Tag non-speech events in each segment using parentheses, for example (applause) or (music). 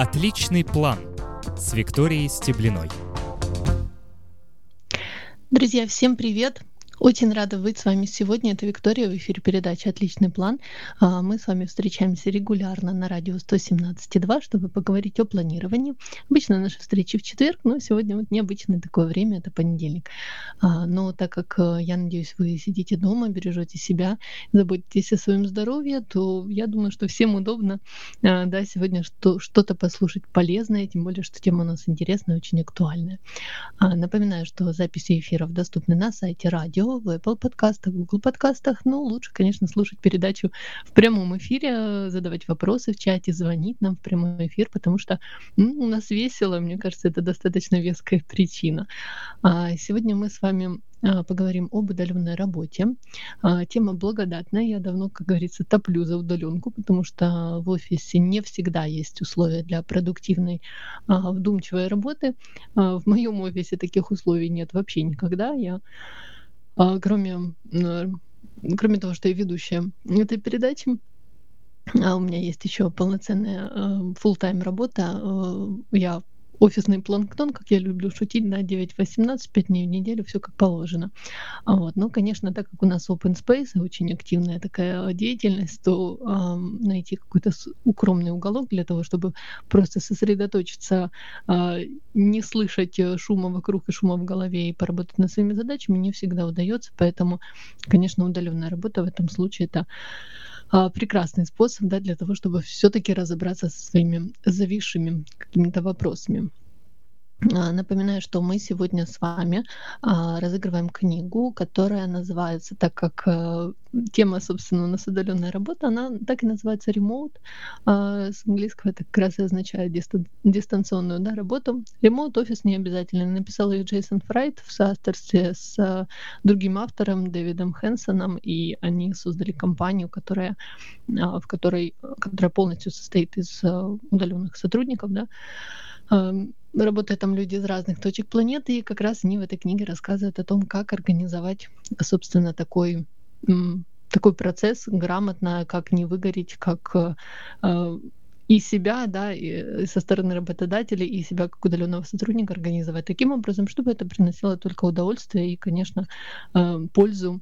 Отличный план с Викторией Стеблиной. Друзья, всем привет! Очень рада быть с вами сегодня. Это Виктория в эфире передачи «Отличный план». А, мы с вами встречаемся регулярно на радио 117.2, чтобы поговорить о планировании. Обычно наши встречи в четверг, но сегодня вот необычное такое время, это понедельник. А, но так как э, я надеюсь, вы сидите дома, бережете себя, заботитесь о своем здоровье, то я думаю, что всем удобно а, да, сегодня что, что-то послушать полезное, тем более, что тема у нас интересная, очень актуальная. Напоминаю, что записи эфиров доступны на сайте радио в Apple подкастах, Google подкастах. Ну, лучше, конечно, слушать передачу в прямом эфире, задавать вопросы в чате, звонить нам в прямой эфир, потому что ну, у нас весело, мне кажется, это достаточно веская причина. А сегодня мы с вами а, поговорим об удаленной работе. А, тема благодатная. Я давно, как говорится, топлю за удаленку, потому что в офисе не всегда есть условия для продуктивной, а, вдумчивой работы. В моем офисе таких условий нет вообще никогда. Я кроме, кроме того, что я ведущая этой передачи, а у меня есть еще полноценная э, full-time работа. Э, я офисный планктон, как я люблю шутить, на 9-18, 5 дней в неделю, все как положено. А вот. Но, конечно, так как у нас open space, очень активная такая деятельность, то э, найти какой-то укромный уголок для того, чтобы просто сосредоточиться, э, не слышать э, шума вокруг и шума в голове и поработать над своими задачами, не всегда удается. Поэтому, конечно, удаленная работа в этом случае это прекрасный способ да, для того, чтобы все-таки разобраться со своими зависшими какими-то вопросами. А, напоминаю, что мы сегодня с вами а, разыгрываем книгу, которая называется, так как э, тема, собственно, у нас удаленная работа, она так и называется remote. А, с английского это как раз и означает дистанционную да, работу. Remote офис не обязательно. Написал ее Джейсон Фрайт в соавторстве с другим автором Дэвидом Хэнсоном, и они создали компанию, которая, в которой, которая полностью состоит из удаленных сотрудников. Да работают там люди из разных точек планеты, и как раз они в этой книге рассказывают о том, как организовать, собственно, такой такой процесс грамотно, как не выгореть, как э, и себя, да, и со стороны работодателя, и себя как удаленного сотрудника организовать таким образом, чтобы это приносило только удовольствие и, конечно, э, пользу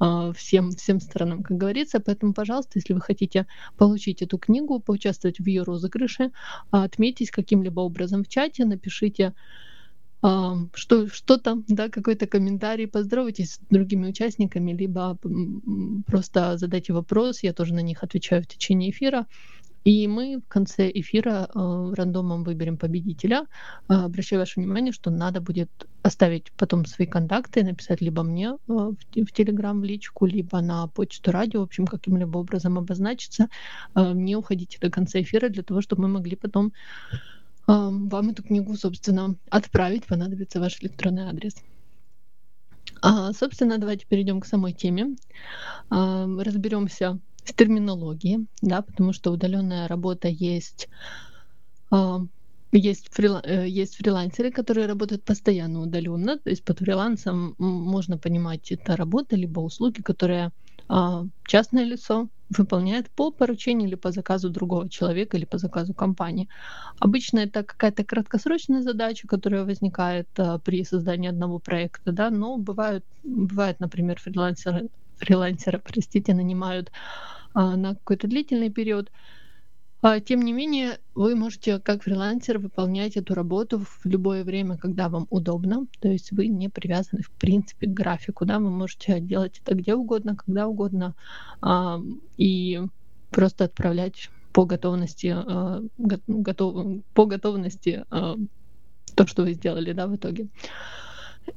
э, всем, всем сторонам, как говорится. Поэтому, пожалуйста, если вы хотите получить эту книгу, поучаствовать в ее розыгрыше, отметьтесь каким-либо образом в чате, напишите что, что-то, да, какой-то комментарий, поздоровайтесь с другими участниками, либо просто задайте вопрос, я тоже на них отвечаю в течение эфира. И мы в конце эфира э, рандомом выберем победителя. Э, обращаю ваше внимание, что надо будет оставить потом свои контакты, написать либо мне э, в, Телеграм в личку, либо на почту радио, в общем, каким-либо образом обозначиться. Э, не уходите до конца эфира для того, чтобы мы могли потом э, вам эту книгу, собственно, отправить. Понадобится ваш электронный адрес. А, собственно, давайте перейдем к самой теме. А, разберемся в терминологии, да, потому что удаленная работа есть а, есть, фрила... Э, есть фрилансеры, которые работают постоянно удаленно, то есть под фрилансом можно понимать это работа либо услуги, которые а, частное лицо выполняет по поручению или по заказу другого человека или по заказу компании. Обычно это какая-то краткосрочная задача, которая возникает а, при создании одного проекта, да, но бывают, бывает, например, фрилансеры, фрилансеры, простите, нанимают а, на какой-то длительный период. А, тем не менее, вы можете как фрилансер выполнять эту работу в любое время, когда вам удобно. То есть вы не привязаны, в принципе, к графику. Да? Вы можете делать это где угодно, когда угодно. А, и просто отправлять по готовности, готов, по готовности то, что вы сделали да, в итоге.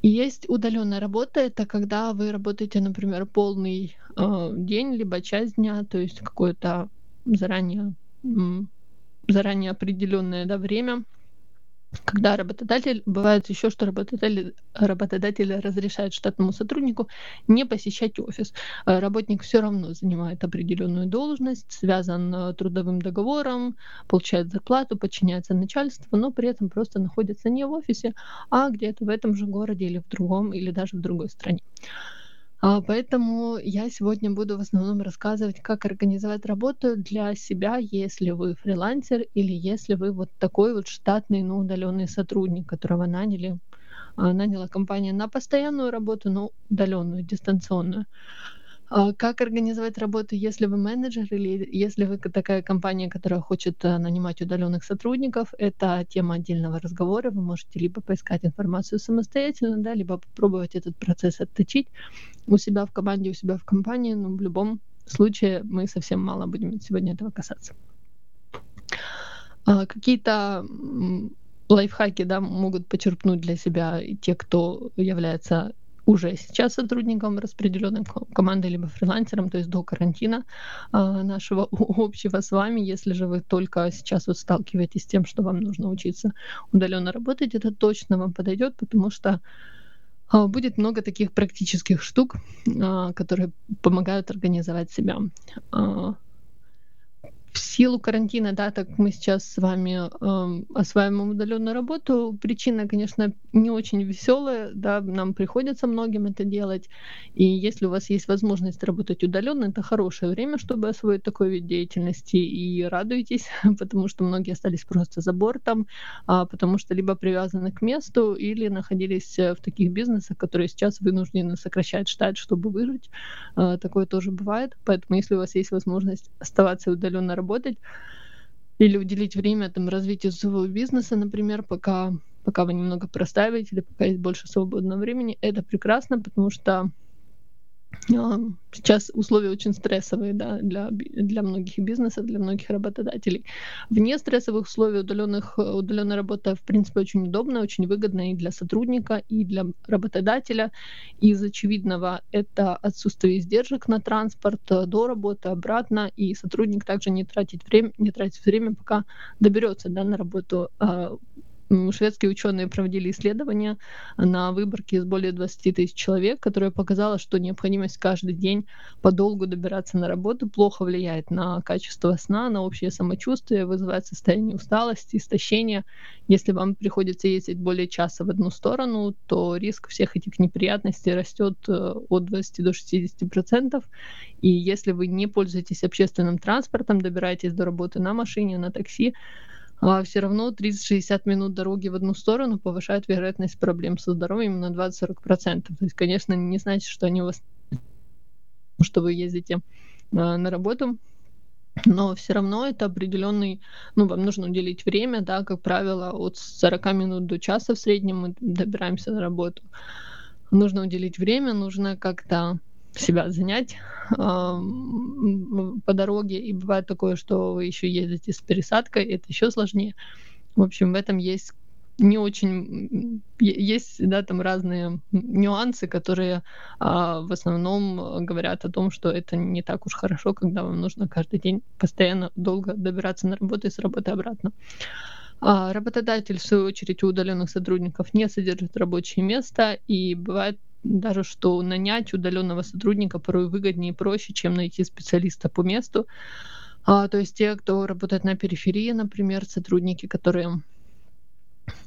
Есть удаленная работа, это когда вы работаете, например, полный э, день, либо часть дня, то есть какое-то заранее, заранее определенное да, время когда работодатель, бывает еще, что работодатель, работодатель разрешает штатному сотруднику не посещать офис. Э, работник все равно занимает определенную должность, связан э, трудовым договором, получает зарплату, подчиняется начальству, но при этом просто находится не в офисе, а где-то в этом же городе или в другом, или даже в другой стране. А, поэтому я сегодня буду в основном рассказывать, как организовать работу для себя, если вы фрилансер или если вы вот такой вот штатный, но удаленный сотрудник, которого наняли, а, наняла компания на постоянную работу, но удаленную, дистанционную. А как организовать работу, если вы менеджер или если вы такая компания, которая хочет э, нанимать удаленных сотрудников? Это тема отдельного разговора. Вы можете либо поискать информацию самостоятельно, да, либо попробовать этот процесс отточить у себя в команде, у себя в компании. Но в любом случае мы совсем мало будем сегодня этого касаться. А какие-то лайфхаки да, могут почерпнуть для себя те, кто является уже сейчас сотрудником распределенной команды, либо фрилансером, то есть до карантина а, нашего (laughs) общего с вами. Если же вы только сейчас вот сталкиваетесь с тем, что вам нужно учиться удаленно работать, это точно вам подойдет, потому что будет много таких практических штук, а, которые помогают организовать себя в силу карантина, да, так мы сейчас с вами э, осваиваем удаленную работу. Причина, конечно, не очень веселая, да, нам приходится многим это делать. И если у вас есть возможность работать удаленно, это хорошее время, чтобы освоить такой вид деятельности. И радуйтесь, (laughs) потому что многие остались просто за бортом, а, потому что либо привязаны к месту, или находились в таких бизнесах, которые сейчас вынуждены сокращать штат, чтобы выжить. А, такое тоже бывает. Поэтому, если у вас есть возможность оставаться удаленно работать или уделить время там, развитию своего бизнеса, например, пока, пока вы немного простаиваете или пока есть больше свободного времени, это прекрасно, потому что Сейчас условия очень стрессовые да, для, для многих бизнесов, для многих работодателей. Вне стрессовых условий удаленных, удаленная работа, в принципе, очень удобная, очень выгодная и для сотрудника, и для работодателя. Из очевидного это отсутствие издержек на транспорт до работы, обратно, и сотрудник также не тратит время, не тратит время, пока доберется да, на работу а, шведские ученые проводили исследования на выборке из более 20 тысяч человек, которое показало, что необходимость каждый день подолгу добираться на работу плохо влияет на качество сна, на общее самочувствие, вызывает состояние усталости, истощения. Если вам приходится ездить более часа в одну сторону, то риск всех этих неприятностей растет э, от 20 до 60 процентов. И если вы не пользуетесь общественным транспортом, добираетесь до работы на машине, на такси, а все равно 30-60 минут дороги в одну сторону повышает вероятность проблем со здоровьем на 20-40%. То есть, конечно, не значит, что они у вас что вы ездите а, на работу, но все равно это определенный, ну, вам нужно уделить время, да, как правило, от 40 минут до часа в среднем мы добираемся на работу. Нужно уделить время, нужно как-то себя занять э, по дороге. И бывает такое, что вы еще ездите с пересадкой, это еще сложнее. В общем, в этом есть не очень есть да там разные нюансы, которые а, в основном говорят о том, что это не так уж хорошо, когда вам нужно каждый день постоянно долго добираться на работу и с работы обратно. А работодатель, в свою очередь, у удаленных сотрудников не содержит рабочее место, и бывает даже что нанять удаленного сотрудника порой выгоднее и проще, чем найти специалиста по месту. А, то есть те, кто работает на периферии, например, сотрудники, которые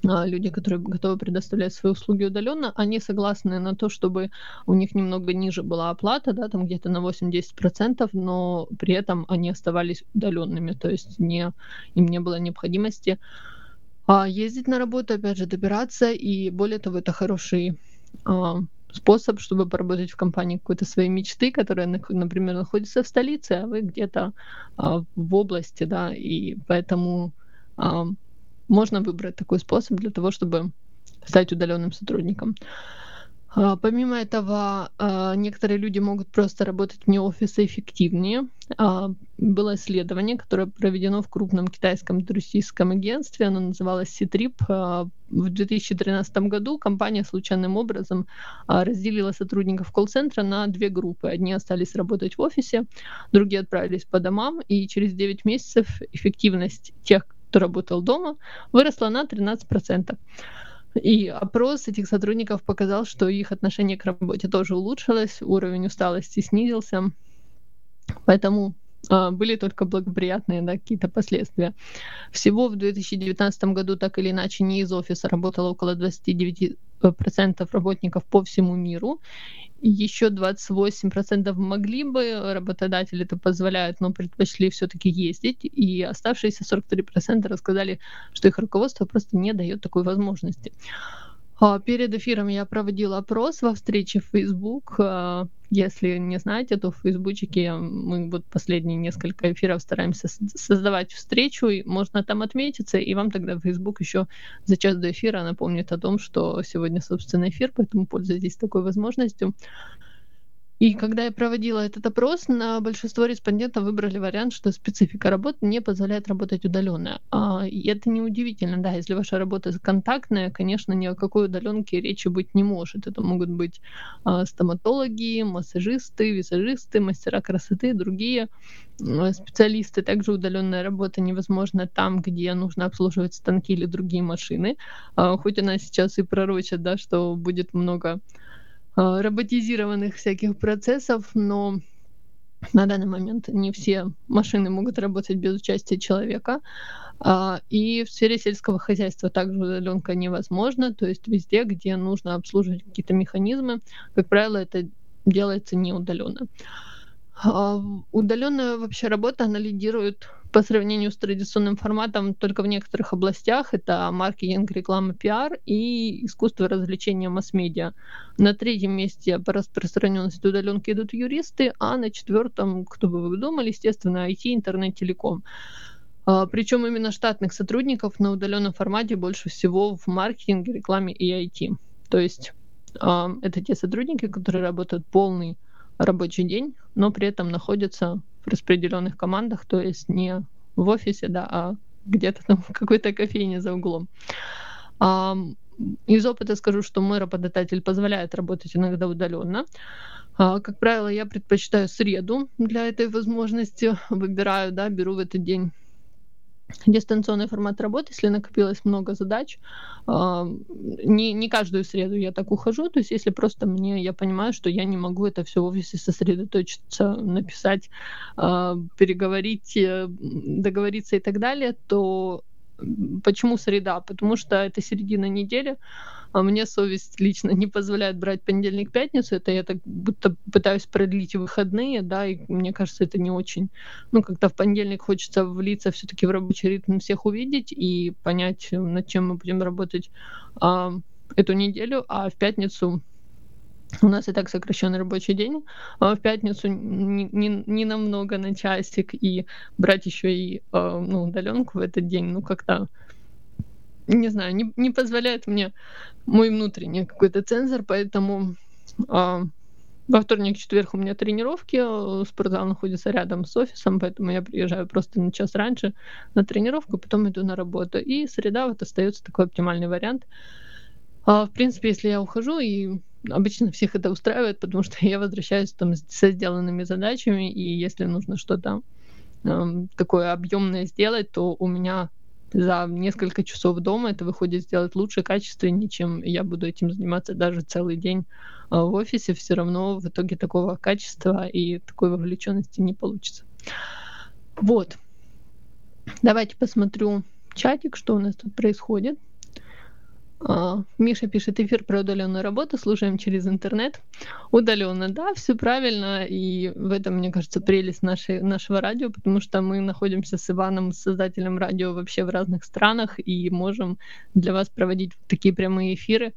а, люди, которые готовы предоставлять свои услуги удаленно, они согласны на то, чтобы у них немного ниже была оплата, да, там где-то на 8-10%, но при этом они оставались удаленными, то есть не, им не было необходимости а, ездить на работу, опять же, добираться, и более того, это хороший а, способ, чтобы поработать в компании какой-то своей мечты, которая, например, находится в столице, а вы где-то а, в области, да, и поэтому а, можно выбрать такой способ для того, чтобы стать удаленным сотрудником. А, помимо этого, а, некоторые люди могут просто работать вне офиса эффективнее. А, было исследование, которое проведено в крупном китайском туристическом агентстве, оно называлось Citrip. В 2013 году компания случайным образом разделила сотрудников колл-центра на две группы. Одни остались работать в офисе, другие отправились по домам, и через 9 месяцев эффективность тех, кто работал дома, выросла на 13%. И опрос этих сотрудников показал, что их отношение к работе тоже улучшилось, уровень усталости снизился. Поэтому а, были только благоприятные да, какие-то последствия. Всего в 2019 году так или иначе не из офиса работало около 29% работников по всему миру. Еще 28% могли бы, работодатели это позволяют, но предпочли все-таки ездить, и оставшиеся 43% рассказали, что их руководство просто не дает такой возможности. А, перед эфиром я проводила опрос во встрече в Facebook. А, если не знаете, то в Фейсбучике мы вот последние несколько эфиров стараемся создавать встречу, и можно там отметиться, и вам тогда Facebook еще за час до эфира напомнит о том, что сегодня, собственно, эфир, поэтому пользуйтесь такой возможностью. И когда я проводила этот опрос, на большинство респондентов выбрали вариант, что специфика работы не позволяет работать удаленно. А, и это неудивительно, да, если ваша работа контактная, конечно, ни о какой удаленке речи быть не может. Это могут быть а, стоматологи, массажисты, визажисты, мастера красоты, другие а, специалисты. Также удаленная работа невозможна там, где нужно обслуживать станки или другие машины. Хоть она сейчас и пророчит, да, что будет много а, роботизированных всяких процессов, но на данный момент не все машины могут работать без участия человека. А, и в сфере сельского хозяйства также удаленка невозможна, то есть везде, где нужно обслуживать какие-то механизмы, как правило, это делается не удаленно. А, удаленная вообще работа, она лидирует по сравнению с традиционным форматом только в некоторых областях. Это маркетинг, реклама, пиар и искусство развлечения масс-медиа. На третьем месте по распространенности удаленки идут юристы, а на четвертом, кто бы вы думали, естественно, IT, интернет, телеком. А, Причем именно штатных сотрудников на удаленном формате больше всего в маркетинге, рекламе и IT. То есть а, это те сотрудники, которые работают полный рабочий день, но при этом находятся в распределенных командах, то есть не в офисе, да, а где-то там в какой-то кофейне за углом. Из опыта скажу, что мой работодатель позволяет работать иногда удаленно. А, как правило, я предпочитаю среду для этой возможности, выбираю, да, беру в этот день дистанционный формат работы, если накопилось много задач. Не, не каждую среду я так ухожу, то есть если просто мне, я понимаю, что я не могу это все в офисе сосредоточиться, написать, а, переговорить, э, договориться и так далее, то почему среда? Потому что это середина недели, а мне совесть лично не позволяет брать понедельник-пятницу, это я так будто пытаюсь продлить выходные, да, и мне кажется, это не очень, ну, как-то в понедельник хочется влиться все-таки в рабочий ритм, всех увидеть и понять, над чем мы будем работать а, эту неделю, а в пятницу у нас и так сокращенный рабочий день, а в пятницу не, не, не намного на часик, и брать еще и э, ну, удаленку в этот день, ну как-то не знаю, не, не позволяет мне мой внутренний какой-то цензор, поэтому а, во вторник, четверг у меня тренировки, э, спортзал находится рядом с офисом, поэтому я приезжаю просто на час раньше на тренировку, потом иду на работу. И среда вот остается такой оптимальный вариант. А, в принципе, если я ухожу, и обычно всех это устраивает, потому что (laughs) я возвращаюсь там со сделанными задачами, и если нужно что-то э, такое объемное сделать, то у меня за несколько часов дома это выходит сделать лучше, качественнее, чем я буду этим заниматься даже целый день а, в офисе, все равно в итоге такого качества и такой вовлеченности не получится. Вот. Давайте посмотрю чатик, что у нас тут происходит. А, Миша пишет эфир про удаленную работу, слушаем через интернет. Удаленно, да, все правильно. И в этом, мне кажется, прелесть нашей, нашего радио, потому что мы находимся с Иваном, создателем радио, вообще в разных странах и можем для вас проводить такие прямые эфиры.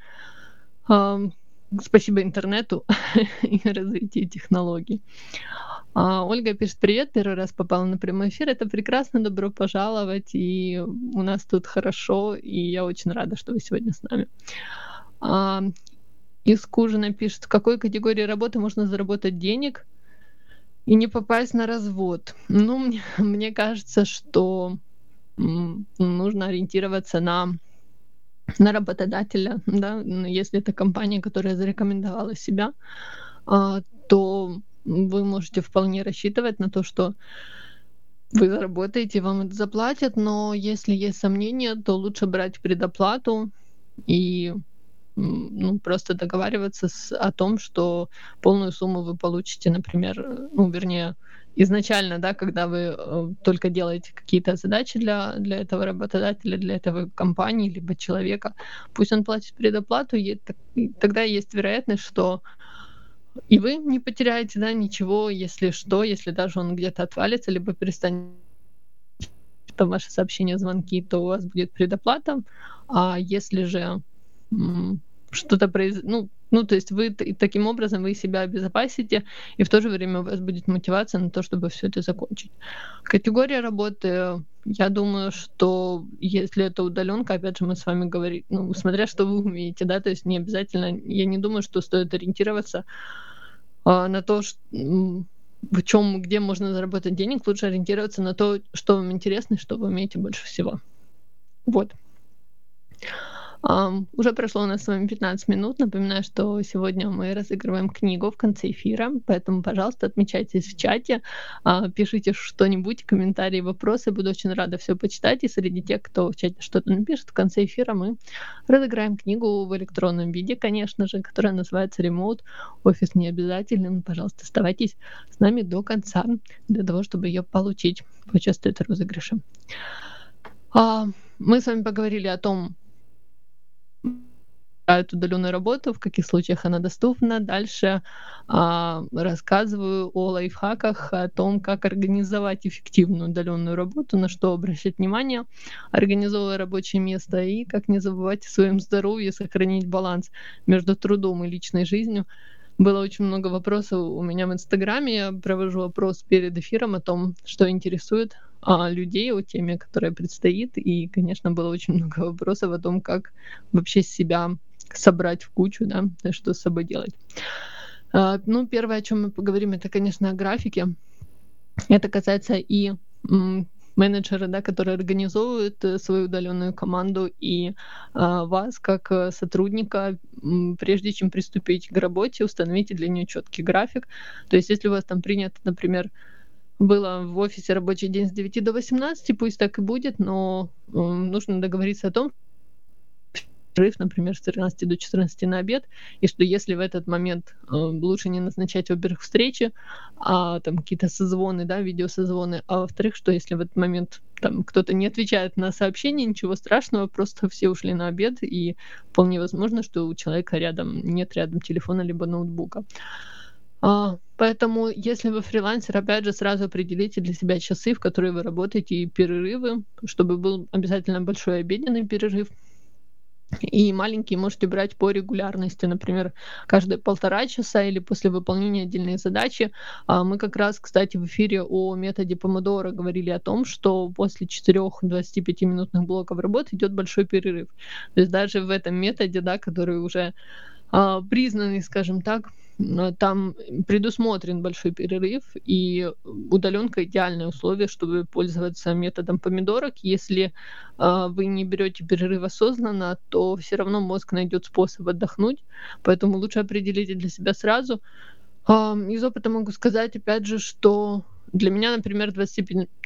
Спасибо интернету (laughs) и развитию технологий. А, Ольга пишет, привет, первый раз попала на прямой эфир, это прекрасно, добро пожаловать, и у нас тут хорошо, и я очень рада, что вы сегодня с нами. А, из Кужина пишет, в какой категории работы можно заработать денег и не попасть на развод? Ну, мне, (laughs) мне кажется, что нужно ориентироваться на на работодателя, да, если это компания, которая зарекомендовала себя, а, то вы можете вполне рассчитывать на то, что вы заработаете, вам это заплатят, но если есть сомнения, то лучше брать предоплату и ну, просто договариваться с, о том, что полную сумму вы получите, например, ну, вернее, изначально, да, когда вы э, только делаете какие-то задачи для, для этого работодателя, для этого компании, либо человека, пусть он платит предоплату, и тогда есть вероятность, что и вы не потеряете, да, ничего, если что, если даже он где-то отвалится, либо перестанет там ваши сообщения, звонки, то у вас будет предоплата. А если же что-то произойдет, ну, ну, то есть вы таким образом вы себя обезопасите, и в то же время у вас будет мотивация на то, чтобы все это закончить. Категория работы, я думаю, что если это удаленка, опять же, мы с вами говорим, ну, смотря что вы умеете, да, то есть не обязательно, я не думаю, что стоит ориентироваться а, на то, что, в чем, где можно заработать денег, лучше ориентироваться на то, что вам интересно и что вы умеете больше всего. Вот. Um, уже прошло у нас с вами 15 минут. Напоминаю, что сегодня мы разыгрываем книгу в конце эфира, поэтому, пожалуйста, отмечайтесь в чате, uh, пишите что-нибудь, комментарии, вопросы. Буду очень рада все почитать. И среди тех, кто в чате что-то напишет, в конце эфира мы разыграем книгу в электронном виде, конечно же, которая называется «Ремоут». Офис не обязательный. Пожалуйста, оставайтесь с нами до конца для того, чтобы ее получить, поучаствовать в розыгрыше. Uh, мы с вами поговорили о том, удаленную работу, в каких случаях она доступна. Дальше а, рассказываю о лайфхаках, о том, как организовать эффективную удаленную работу, на что обращать внимание, организовывая рабочее место и как не забывать о своем здоровье, сохранить баланс между трудом и личной жизнью. Было очень много вопросов у меня в Инстаграме. Я провожу опрос перед эфиром о том, что интересует а, людей о теме, которая предстоит. И, конечно, было очень много вопросов о том, как вообще себя собрать в кучу, да, что с собой делать. А, ну, первое, о чем мы поговорим, это, конечно, о графике. Это касается и менеджера, да, который организовывает э, свою удаленную команду и а, вас как э, сотрудника, прежде чем приступить к работе, установите для нее четкий график. То есть, если у вас там принято, например, было в офисе рабочий день с 9 до 18, пусть так и будет, но э, нужно договориться о том, перерыв, например, с 13 до 14 на обед, и что если в этот момент э, лучше не назначать, во-первых, встречи, а там какие-то созвоны, да, видеосозвоны, а во-вторых, что если в этот момент там кто-то не отвечает на сообщение, ничего страшного, просто все ушли на обед, и вполне возможно, что у человека рядом нет рядом телефона либо ноутбука. А, поэтому, если вы фрилансер, опять же, сразу определите для себя часы, в которые вы работаете, и перерывы, чтобы был обязательно большой обеденный перерыв, и маленькие можете брать по регулярности, например, каждые полтора часа или после выполнения отдельной задачи. А мы как раз, кстати, в эфире о методе помодоро говорили о том, что после 4 25-минутных блоков работы идет большой перерыв. То есть даже в этом методе, да, который уже а, признанный, скажем так, там предусмотрен большой перерыв, и удаленка идеальное условие, чтобы пользоваться методом помидорок. Если э, вы не берете перерыв осознанно, то все равно мозг найдет способ отдохнуть, поэтому лучше определите для себя сразу. Э, из опыта могу сказать, опять же, что для меня, например,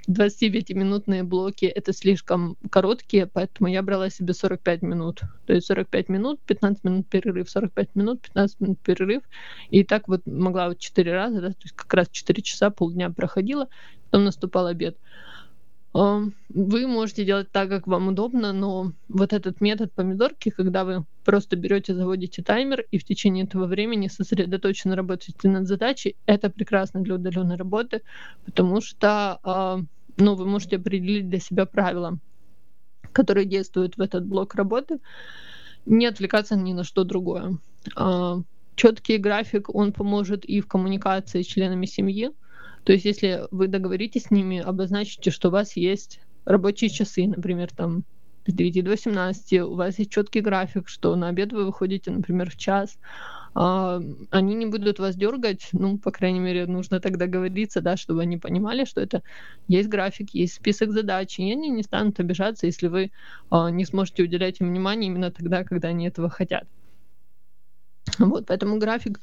25-минутные блоки это слишком короткие, поэтому я брала себе 45 минут. То есть 45 минут, 15 минут перерыв, 45 минут, 15 минут перерыв. И так вот могла вот 4 раза, да, то есть как раз 4 часа, полдня проходила, потом наступал обед. Вы можете делать так, как вам удобно, но вот этот метод помидорки, когда вы просто берете, заводите таймер и в течение этого времени сосредоточенно работаете над задачей, это прекрасно для удаленной работы, потому что ну, вы можете определить для себя правила, которые действуют в этот блок работы, не отвлекаться ни на что другое. А, Четкий график, он поможет и в коммуникации с членами семьи, то есть, если вы договоритесь с ними, обозначите, что у вас есть рабочие часы, например, там с 9 до 18, у вас есть четкий график, что на обед вы выходите, например, в час, они не будут вас дергать, ну, по крайней мере, нужно тогда говориться, да, чтобы они понимали, что это есть график, есть список задач, и они не станут обижаться, если вы а, не сможете уделять им внимание именно тогда, когда они этого хотят. Вот, поэтому график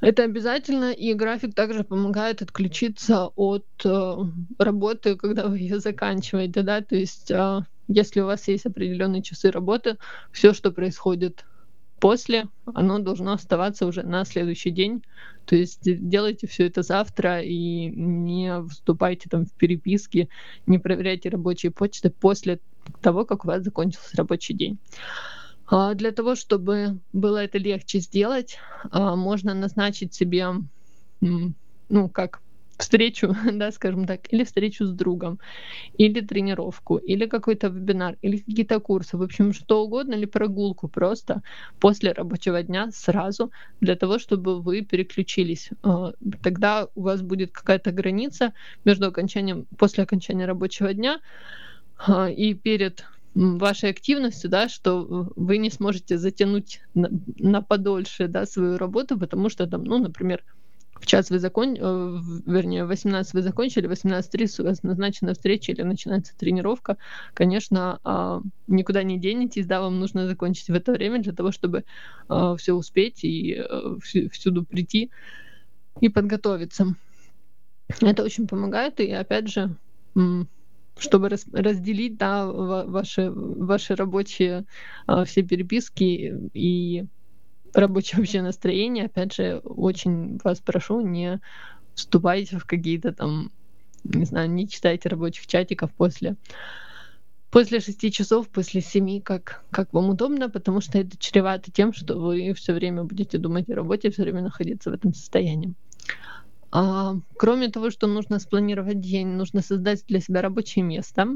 это обязательно, и график также помогает отключиться от э, работы, когда вы ее заканчиваете, да, то есть э, если у вас есть определенные часы работы, все, что происходит после, оно должно оставаться уже на следующий день. То есть делайте все это завтра и не вступайте там в переписки, не проверяйте рабочие почты после того, как у вас закончился рабочий день. А, для того, чтобы было это легче сделать, а, можно назначить себе, ну, как встречу, (laughs) да, скажем так, или встречу с другом, или тренировку, или какой-то вебинар, или какие-то курсы, в общем, что угодно, или прогулку просто после рабочего дня сразу для того, чтобы вы переключились. А, тогда у вас будет какая-то граница между окончанием, после окончания рабочего дня и перед вашей активностью, да, что вы не сможете затянуть на, на подольше да, свою работу, потому что там, ну, например, час вы закон... Э, вернее, в 18 вы закончили, в 18.30 у вас назначена встреча или начинается тренировка, конечно, а, никуда не денетесь, да, вам нужно закончить в это время для того, чтобы а, все успеть и э, всюду прийти и подготовиться. Это очень помогает, и опять же, чтобы раз, разделить да, ваши, ваши рабочие а, все переписки и рабочее вообще настроение. Опять же, очень вас прошу, не вступайте в какие-то там, не знаю, не читайте рабочих чатиков после после шести часов, после семи, как, как вам удобно, потому что это чревато тем, что вы все время будете думать о работе, все время находиться в этом состоянии. А, кроме того, что нужно спланировать день, нужно создать для себя рабочее место.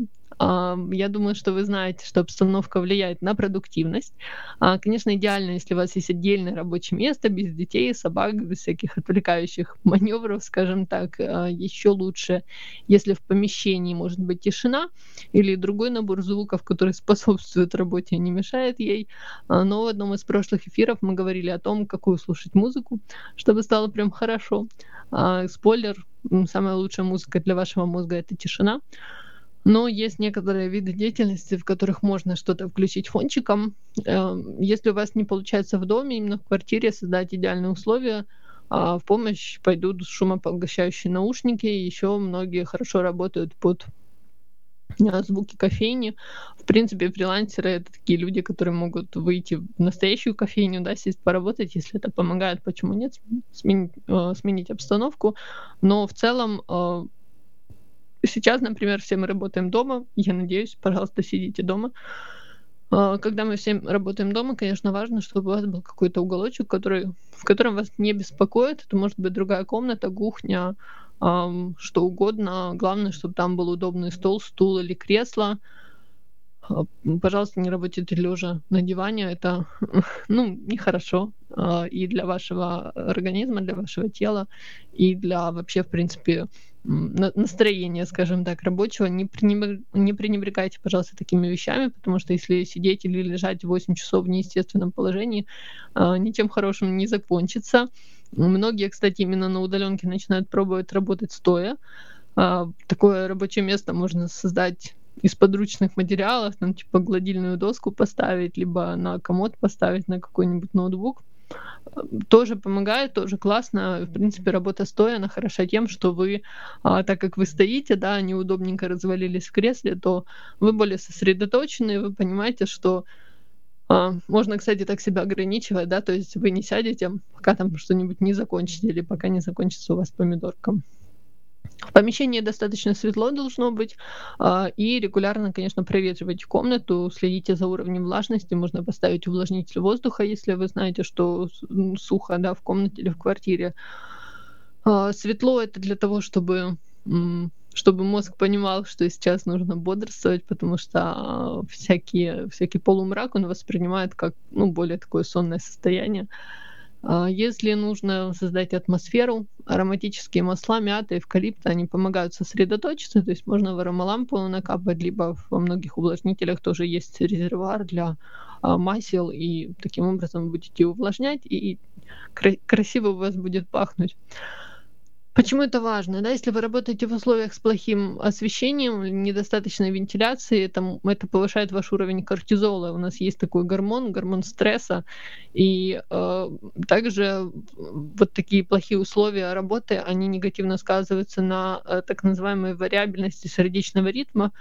А, я думаю, что вы знаете, что обстановка влияет на продуктивность. А, конечно, идеально, если у вас есть отдельное рабочее место, без детей, собак, без всяких отвлекающих (laughs) маневров, скажем так. Еще лучше, если в помещении может быть тишина или другой набор звуков, который (laughs) способствует работе, не мешает ей. Но в одном из прошлых эфиров мы говорили о том, какую слушать музыку, чтобы стало прям хорошо. А, спойлер, самая лучшая музыка для вашего мозга это тишина. Но есть некоторые виды деятельности, в которых можно что-то включить фончиком. Эм, если у вас не получается в доме, именно в квартире создать идеальные условия, а, в помощь пойдут шумопоглощающие наушники. Еще многие хорошо работают под а, звуки кофейни. В принципе, фрилансеры — это такие люди, которые могут выйти в настоящую кофейню, да, сесть поработать, если это помогает, почему нет, сменить, э, сменить обстановку. Но в целом э, сейчас, например, все мы работаем дома, я надеюсь, пожалуйста, сидите дома. Э, когда мы все работаем дома, конечно, важно, чтобы у вас был какой-то уголочек, который, в котором вас не беспокоит. Это может быть другая комната, кухня, что угодно. Главное, чтобы там был удобный стол, стул или кресло. А, пожалуйста, не работайте лежа на диване. Это (laughs) ну, нехорошо а, и для вашего организма, для вашего тела, и для вообще, в принципе, настроения, скажем так, рабочего. Не, пренебр... не пренебрегайте, пожалуйста, такими вещами, потому что если сидеть или лежать 8 часов в неестественном положении, а, ничем хорошим не закончится. Многие, кстати, именно на удаленке начинают пробовать работать стоя. А, такое рабочее место можно создать из подручных материалов, там типа гладильную доску поставить, либо на комод поставить на какой-нибудь ноутбук. Тоже помогает, тоже классно. В принципе, работа стоя, она хороша тем, что вы, а, так как вы стоите, да, неудобненько развалились в кресле, то вы более сосредоточены, вы понимаете, что а, можно, кстати, так себя ограничивать, да, то есть вы не сядете, пока там что-нибудь не закончите или пока не закончится у вас помидорка. В помещении достаточно светло должно быть, а, и регулярно, конечно, проветривайте комнату, следите за уровнем влажности, можно поставить увлажнитель воздуха, если вы знаете, что сухо да, в комнате или в квартире. А, светло это для того, чтобы чтобы мозг понимал, что сейчас нужно бодрствовать, потому что а, всякие, всякий полумрак он воспринимает как ну, более такое сонное состояние. Если нужно создать атмосферу, ароматические масла, мята, эвкалипт, они помогают сосредоточиться, то есть можно в аромалампу накапать, либо во многих увлажнителях тоже есть резервуар для а, масел, и таким образом будете увлажнять, и красиво у вас будет пахнуть. Почему это важно? Да, если вы работаете в условиях с плохим освещением, недостаточной вентиляцией, это, это повышает ваш уровень кортизола. У нас есть такой гормон, гормон стресса. И э, также вот такие плохие условия работы, они негативно сказываются на э, так называемой вариабельности сердечного ритма,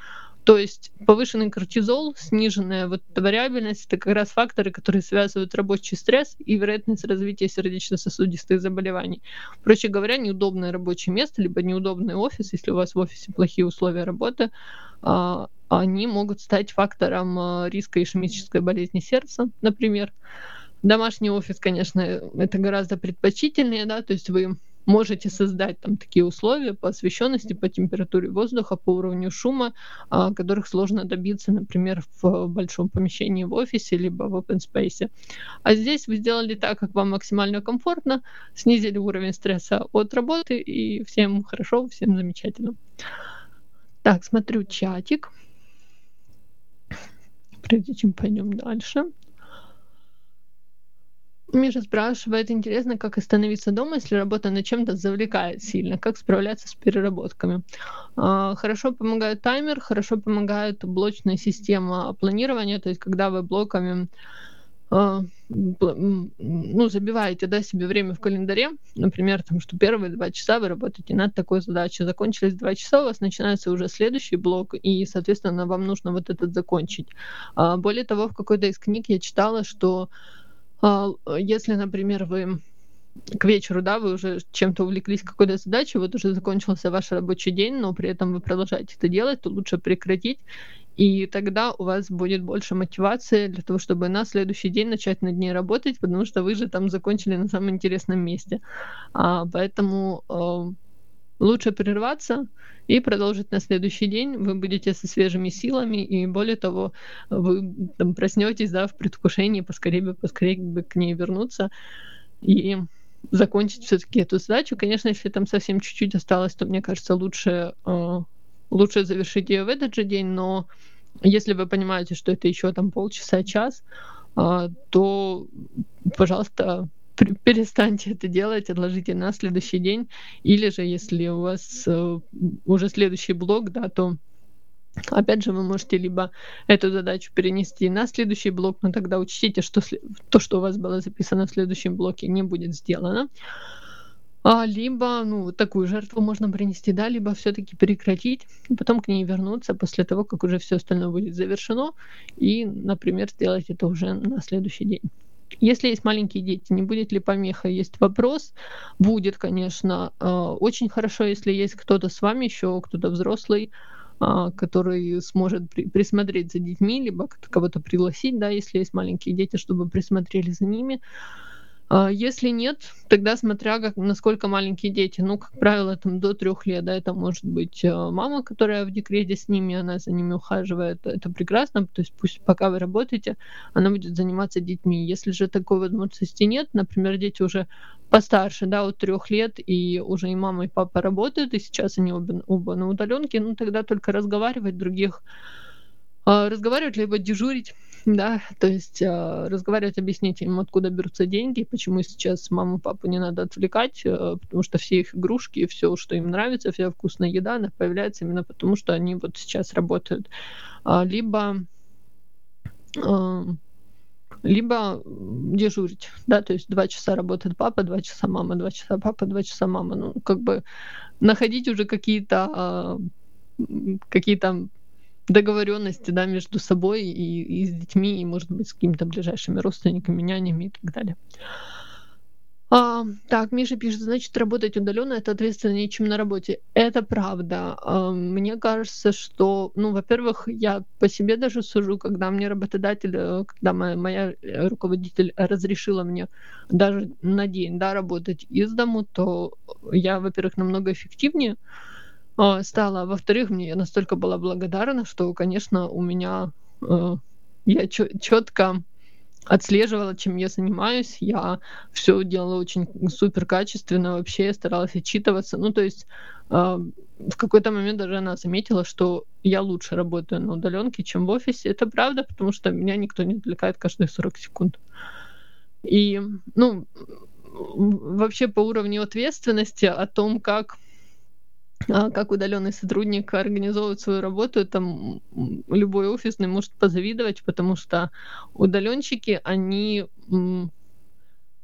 то есть повышенный кортизол, сниженная вот вариабельность, это как раз факторы, которые связывают рабочий стресс и вероятность развития сердечно-сосудистых заболеваний. Проще говоря, неудобное рабочее место, либо неудобный офис, если у вас в офисе плохие условия работы, а, они могут стать фактором э, риска ишемической болезни сердца, например. Домашний офис, конечно, это гораздо предпочтительнее, да, то есть вы можете создать там такие условия по освещенности, по температуре воздуха, по уровню шума, а, которых сложно добиться, например, в большом помещении в офисе либо в open space. А здесь вы сделали так, как вам максимально комфортно, снизили уровень стресса от работы, и всем хорошо, всем замечательно. Так, смотрю чатик. Прежде чем пойдем дальше. Миша спрашивает, интересно, как остановиться дома, если работа над чем-то завлекает сильно, как справляться с переработками. А, хорошо помогает таймер, хорошо помогает блочная система планирования, то есть когда вы блоками а, ну, забиваете да, себе время в календаре, например, там, что первые два часа вы работаете над такой задачей, закончились два часа, у вас начинается уже следующий блок, и, соответственно, вам нужно вот этот закончить. А, более того, в какой-то из книг я читала, что если, например, вы к вечеру, да, вы уже чем-то увлеклись какой-то задачей, вот уже закончился ваш рабочий день, но при этом вы продолжаете это делать, то лучше прекратить, и тогда у вас будет больше мотивации для того, чтобы на следующий день начать над ней работать, потому что вы же там закончили на самом интересном месте. А, поэтому а, лучше прерваться и продолжить на следующий день. Вы будете со свежими силами, и более того, вы там, проснетесь да, в предвкушении поскорее бы, поскорее бы к ней вернуться и закончить все-таки эту задачу. Конечно, если там совсем чуть-чуть осталось, то мне кажется, лучше, э, лучше завершить ее в этот же день, но если вы понимаете, что это еще там полчаса, час, э, то, пожалуйста, перестаньте это делать, отложите на следующий день. Или же, если у вас э, уже следующий блок, да, то Опять же, вы можете либо эту задачу перенести на следующий блок, но тогда учтите, что то, что у вас было записано в следующем блоке, не будет сделано. А, либо, ну, такую жертву можно принести, да, либо все-таки прекратить, и потом к ней вернуться после того, как уже все остальное будет завершено, и, например, сделать это уже на следующий день. Если есть маленькие дети, не будет ли помеха? Есть вопрос. Будет, конечно. А, очень хорошо, если есть кто-то с вами еще, кто-то взрослый, а, который сможет присмотреть за детьми, либо кого-то пригласить, да, если есть маленькие дети, чтобы присмотрели за ними. А если нет, тогда смотря как, насколько маленькие дети, ну, как правило, там до трех лет, да, это может быть э, мама, которая в декрете с ними, она за ними ухаживает, это прекрасно, то есть пусть пока вы работаете, она будет заниматься детьми. Если же такой возможности нет, например, дети уже постарше, да, от трех лет, и уже и мама, и папа работают, и сейчас они оба, оба на удаленке, ну, тогда только разговаривать, других разговаривать, либо дежурить, да, то есть э, разговаривать, объяснить им, откуда берутся деньги, почему сейчас маму, папу не надо отвлекать, э, потому что все их игрушки, все, что им нравится, вся вкусная еда, она появляется именно потому, что они вот сейчас работают. А, либо э, либо дежурить, да, то есть два часа работает папа, два часа мама, два часа папа, два часа мама, ну, как бы находить уже какие-то какие-то договоренности да, между собой и, и с детьми, и, может быть, с какими-то ближайшими родственниками, нянями и так далее. А, так, Миша пишет, значит, работать удаленно это ответственнее, чем на работе. Это правда. А, мне кажется, что, ну, во-первых, я по себе даже сужу, когда мне работодатель, э, когда моя, моя руководитель разрешила мне даже на день, да, работать из дому, то я, во-первых, намного эффективнее а, стала. Во-вторых, мне настолько была благодарна, что, конечно, у меня э, я четко отслеживала, чем я занимаюсь. Я все делала очень супер качественно, вообще я старалась отчитываться. Ну, то есть э, в какой-то момент даже она заметила, что я лучше работаю на удаленке, чем в офисе. Это правда, потому что меня никто не отвлекает каждые 40 секунд. И, ну, вообще по уровню ответственности о том, как как удаленный сотрудник организовывает свою работу, там любой офисный может позавидовать, потому что удаленщики, они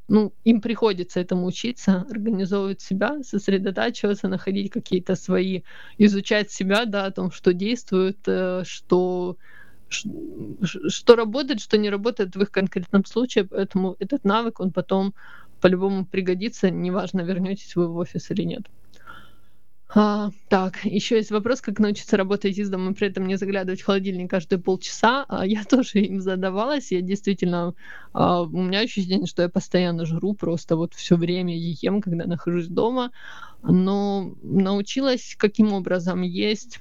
ну, им приходится этому учиться, организовывать себя, сосредотачиваться, находить какие-то свои, изучать себя, да, о том, что действует, э, что, что работает, что не работает в их конкретном случае, поэтому этот навык, он потом по-любому пригодится, неважно, вернетесь вы в офис или нет. А, так, еще есть вопрос, как научиться работать из дома, при этом не заглядывать в холодильник каждые полчаса. А, я (laughs) тоже им задавалась. Я действительно, а, у меня ощущение, что я постоянно жру, просто вот все время ем, когда нахожусь дома. Но научилась каким образом есть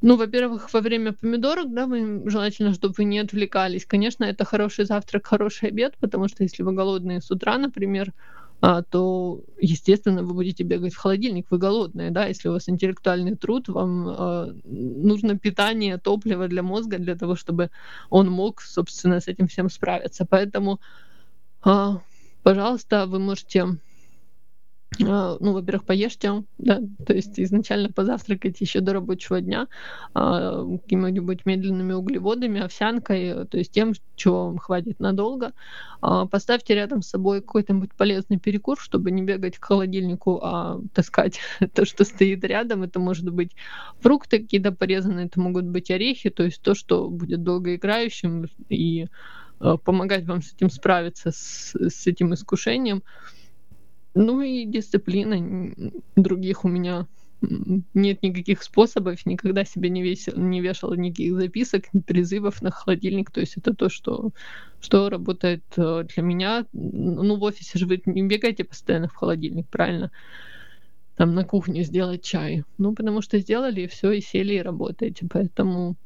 ну, во-первых, во время помидорок, да, вы, желательно, чтобы вы не отвлекались. Конечно, это хороший завтрак, хороший обед, потому что если вы голодные с утра, например, то, естественно, вы будете бегать в холодильник, вы голодные, да, если у вас интеллектуальный труд, вам э, нужно питание, топливо для мозга для того, чтобы он мог, собственно, с этим всем справиться. Поэтому, э, пожалуйста, вы можете а, ну, во-первых, поешьте, да, то есть изначально позавтракайте еще до рабочего дня а, какими-нибудь медленными углеводами, овсянкой, то есть тем, чего вам хватит надолго. А, поставьте рядом с собой какой-нибудь полезный перекур, чтобы не бегать к холодильнику, а таскать (laughs) то, что стоит рядом. Это может быть фрукты какие-то порезанные, это могут быть орехи, то есть то, что будет долгоиграющим и помогать вам с этим справиться, с, с этим искушением. Ну и дисциплина. Других у меня нет никаких способов, никогда себе не, весил, не вешала никаких записок, ни призывов на холодильник. То есть это то, что, что работает э, для меня. Ну, в офисе же вы не бегаете постоянно в холодильник, правильно? Там на кухне сделать чай. Ну, потому что сделали, и все, и сели, и работаете. Поэтому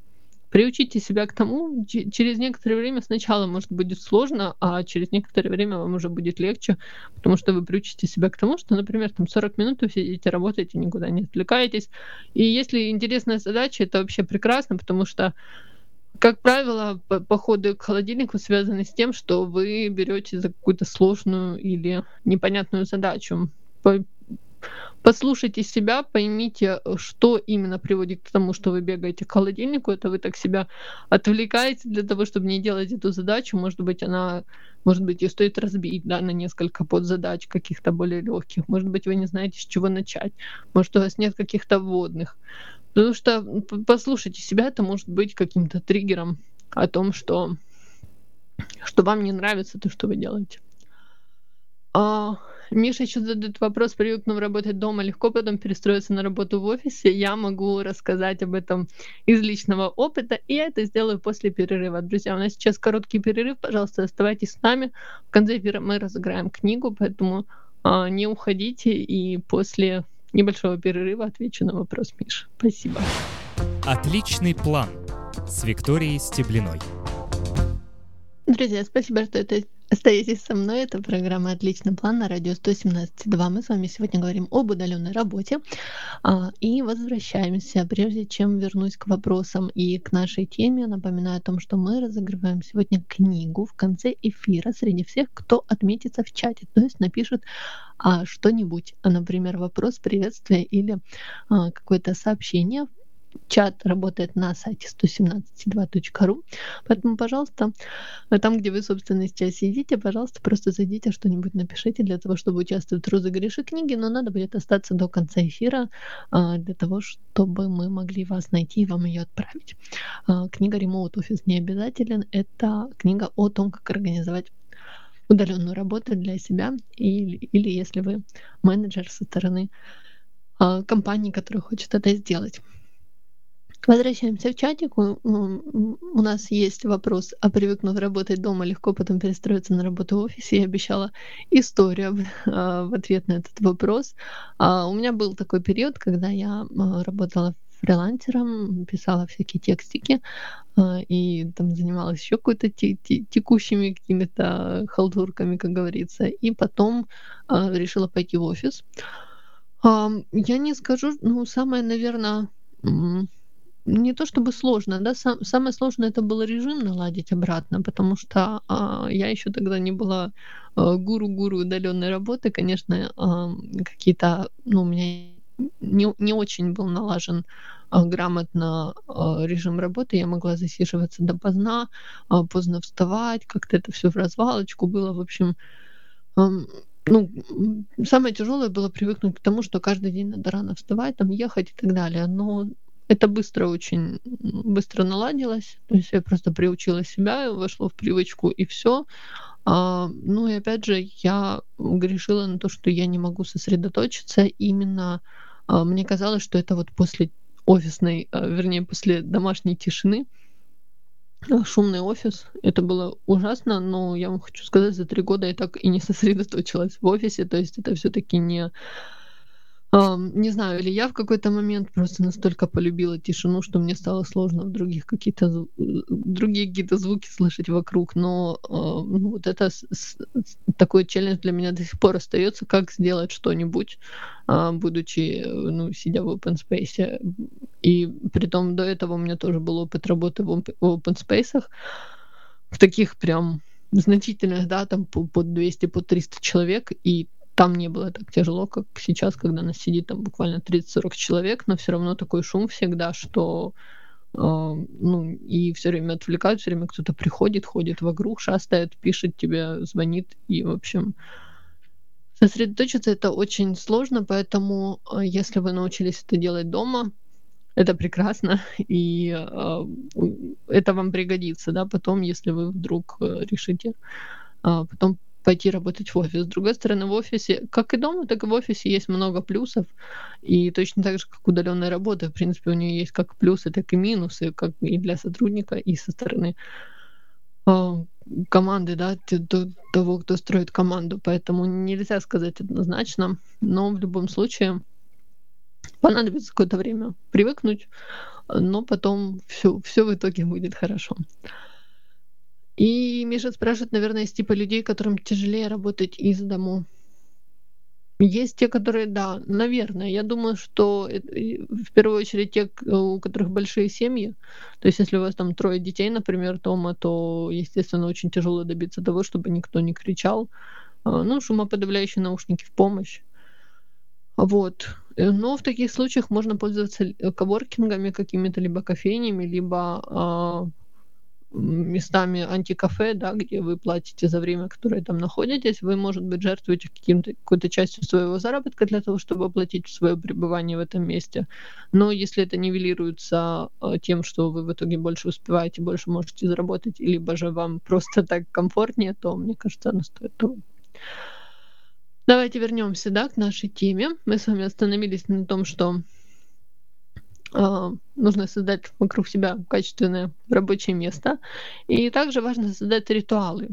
приучите себя к тому, через некоторое время сначала, может, будет сложно, а через некоторое время вам уже будет легче, потому что вы приучите себя к тому, что, например, там 40 минут вы сидите, работаете, никуда не отвлекаетесь. И если интересная задача, это вообще прекрасно, потому что как правило, походы к холодильнику связаны с тем, что вы берете за какую-то сложную или непонятную задачу послушайте себя, поймите, что именно приводит к тому, что вы бегаете к холодильнику. Это вы так себя отвлекаете для того, чтобы не делать эту задачу. Может быть, она, может быть, ее стоит разбить да, на несколько подзадач каких-то более легких. Может быть, вы не знаете, с чего начать. Может, у вас нет каких-то вводных. Потому что послушайте себя, это может быть каким-то триггером о том, что, что вам не нравится то, что вы делаете. А, Миша еще задает вопрос, привыкнув работать дома, легко потом перестроиться на работу в офисе. Я могу рассказать об этом из личного опыта, и я это сделаю после перерыва. Друзья, у нас сейчас короткий перерыв, пожалуйста, оставайтесь с нами. В конце эфира мы разыграем книгу, поэтому а, не уходите, и после небольшого перерыва отвечу на вопрос Миша. Спасибо. Отличный план с Викторией Стеблиной. Друзья, спасибо, что это Остаетесь со мной. Это программа «Отличный план» на радио 117.2. Мы с вами сегодня говорим об удаленной работе а, и возвращаемся. Прежде чем вернусь к вопросам и к нашей теме, напоминаю о том, что мы разыгрываем сегодня книгу в конце эфира среди всех, кто отметится в чате, то есть напишет а, что-нибудь, например, вопрос, приветствие или а, какое-то сообщение чат работает на сайте 117.2.ru. Поэтому, пожалуйста, там, где вы, собственно, сейчас сидите, пожалуйста, просто зайдите, что-нибудь напишите для того, чтобы участвовать в розыгрыше книги, но надо будет остаться до конца эфира а, для того, чтобы мы могли вас найти и вам ее отправить. А, книга Remote Office не обязателен. Это книга о том, как организовать удаленную работу для себя или, или если вы менеджер со стороны а, компании, которая хочет это сделать. Возвращаемся в чатик. У, нас есть вопрос, а привыкнув работать дома, легко потом перестроиться на работу в офисе. Я обещала историю (laughs) а, в ответ на этот вопрос. А, у меня был такой период, когда я а, работала фрилансером, писала всякие текстики и там занималась еще какой-то текущими какими-то халтурками, как говорится. И потом решила пойти в офис. Я не скажу, ну, самое, наверное, не то чтобы сложно, да, сам, самое сложное это было режим наладить обратно, потому что а, я еще тогда не была а, гуру-гуру удаленной работы, конечно, а, какие-то, ну, у меня не, не очень был налажен а, грамотно а, режим работы, я могла засиживаться допоздна, а, поздно вставать, как-то это все в развалочку было, в общем, а, ну, самое тяжелое было привыкнуть к тому, что каждый день надо рано вставать, там ехать и так далее. Но это быстро очень быстро наладилось. То есть я просто приучила себя, вошло в привычку и все. А, ну и опять же, я грешила на то, что я не могу сосредоточиться именно А, мне казалось, что это вот после офисной, а, вернее, после домашней тишины, а, шумный офис. Это было ужасно, но я вам хочу сказать, за три года я так и не (laughs) сосредоточилась в офисе, то есть это все таки не не знаю, или я в какой-то момент просто настолько полюбила тишину, что мне стало сложно в других какие-то другие какие-то звуки слышать вокруг. Но ну, вот это такой челлендж для меня до сих пор остается, как сделать что-нибудь, а, будучи, ну, сидя в open space. И при том до этого у меня тоже был опыт работы в open space, в таких прям значительных, да, там по, по 200, по 300 человек, и там не было так тяжело, как сейчас, когда нас сидит там буквально 30-40 человек, но все равно такой шум всегда, что э, ну, и все время отвлекают, все время кто-то приходит, ходит вокруг, шастает, пишет тебе, звонит, и, в общем, сосредоточиться это очень сложно, поэтому э, если вы научились это делать дома, это прекрасно, (laughs) и э, это вам пригодится, да, потом, если вы вдруг э, решите э, потом пойти работать в офис. С другой стороны, в офисе, как и дома, так и в офисе есть много плюсов. И точно так же, как удаленная работа, в принципе, у нее есть как плюсы, так и минусы, как и для сотрудника, и со стороны э, команды, да, того, кто строит команду. Поэтому нельзя сказать однозначно, но в любом случае понадобится какое-то время привыкнуть, но потом все, все в итоге будет хорошо. И Миша спрашивает, наверное, из типа людей, которым тяжелее работать из дому. Есть те, которые, да, наверное. Я думаю, что в первую очередь те, у которых большие семьи. То есть, если у вас там трое детей, например, дома, то, естественно, очень тяжело добиться того, чтобы никто не кричал. А, ну, шумоподавляющие наушники в помощь. Вот. Но в таких случаях можно пользоваться коворкингами какими-то, либо кофейнями, либо а, местами антикафе, да, где вы платите за время, которое там находитесь, вы, может быть, жертвуете каким-то, какой-то частью своего заработка для того, чтобы оплатить свое пребывание в этом месте. Но если это нивелируется а, тем, что вы в итоге больше успеваете, больше можете заработать, либо же вам (laughs) просто так комфортнее, то, мне кажется, оно стоит того. Давайте вернемся да, к нашей теме. Мы с вами остановились на том, что нужно создать вокруг себя качественное рабочее место. И также важно создать ритуалы.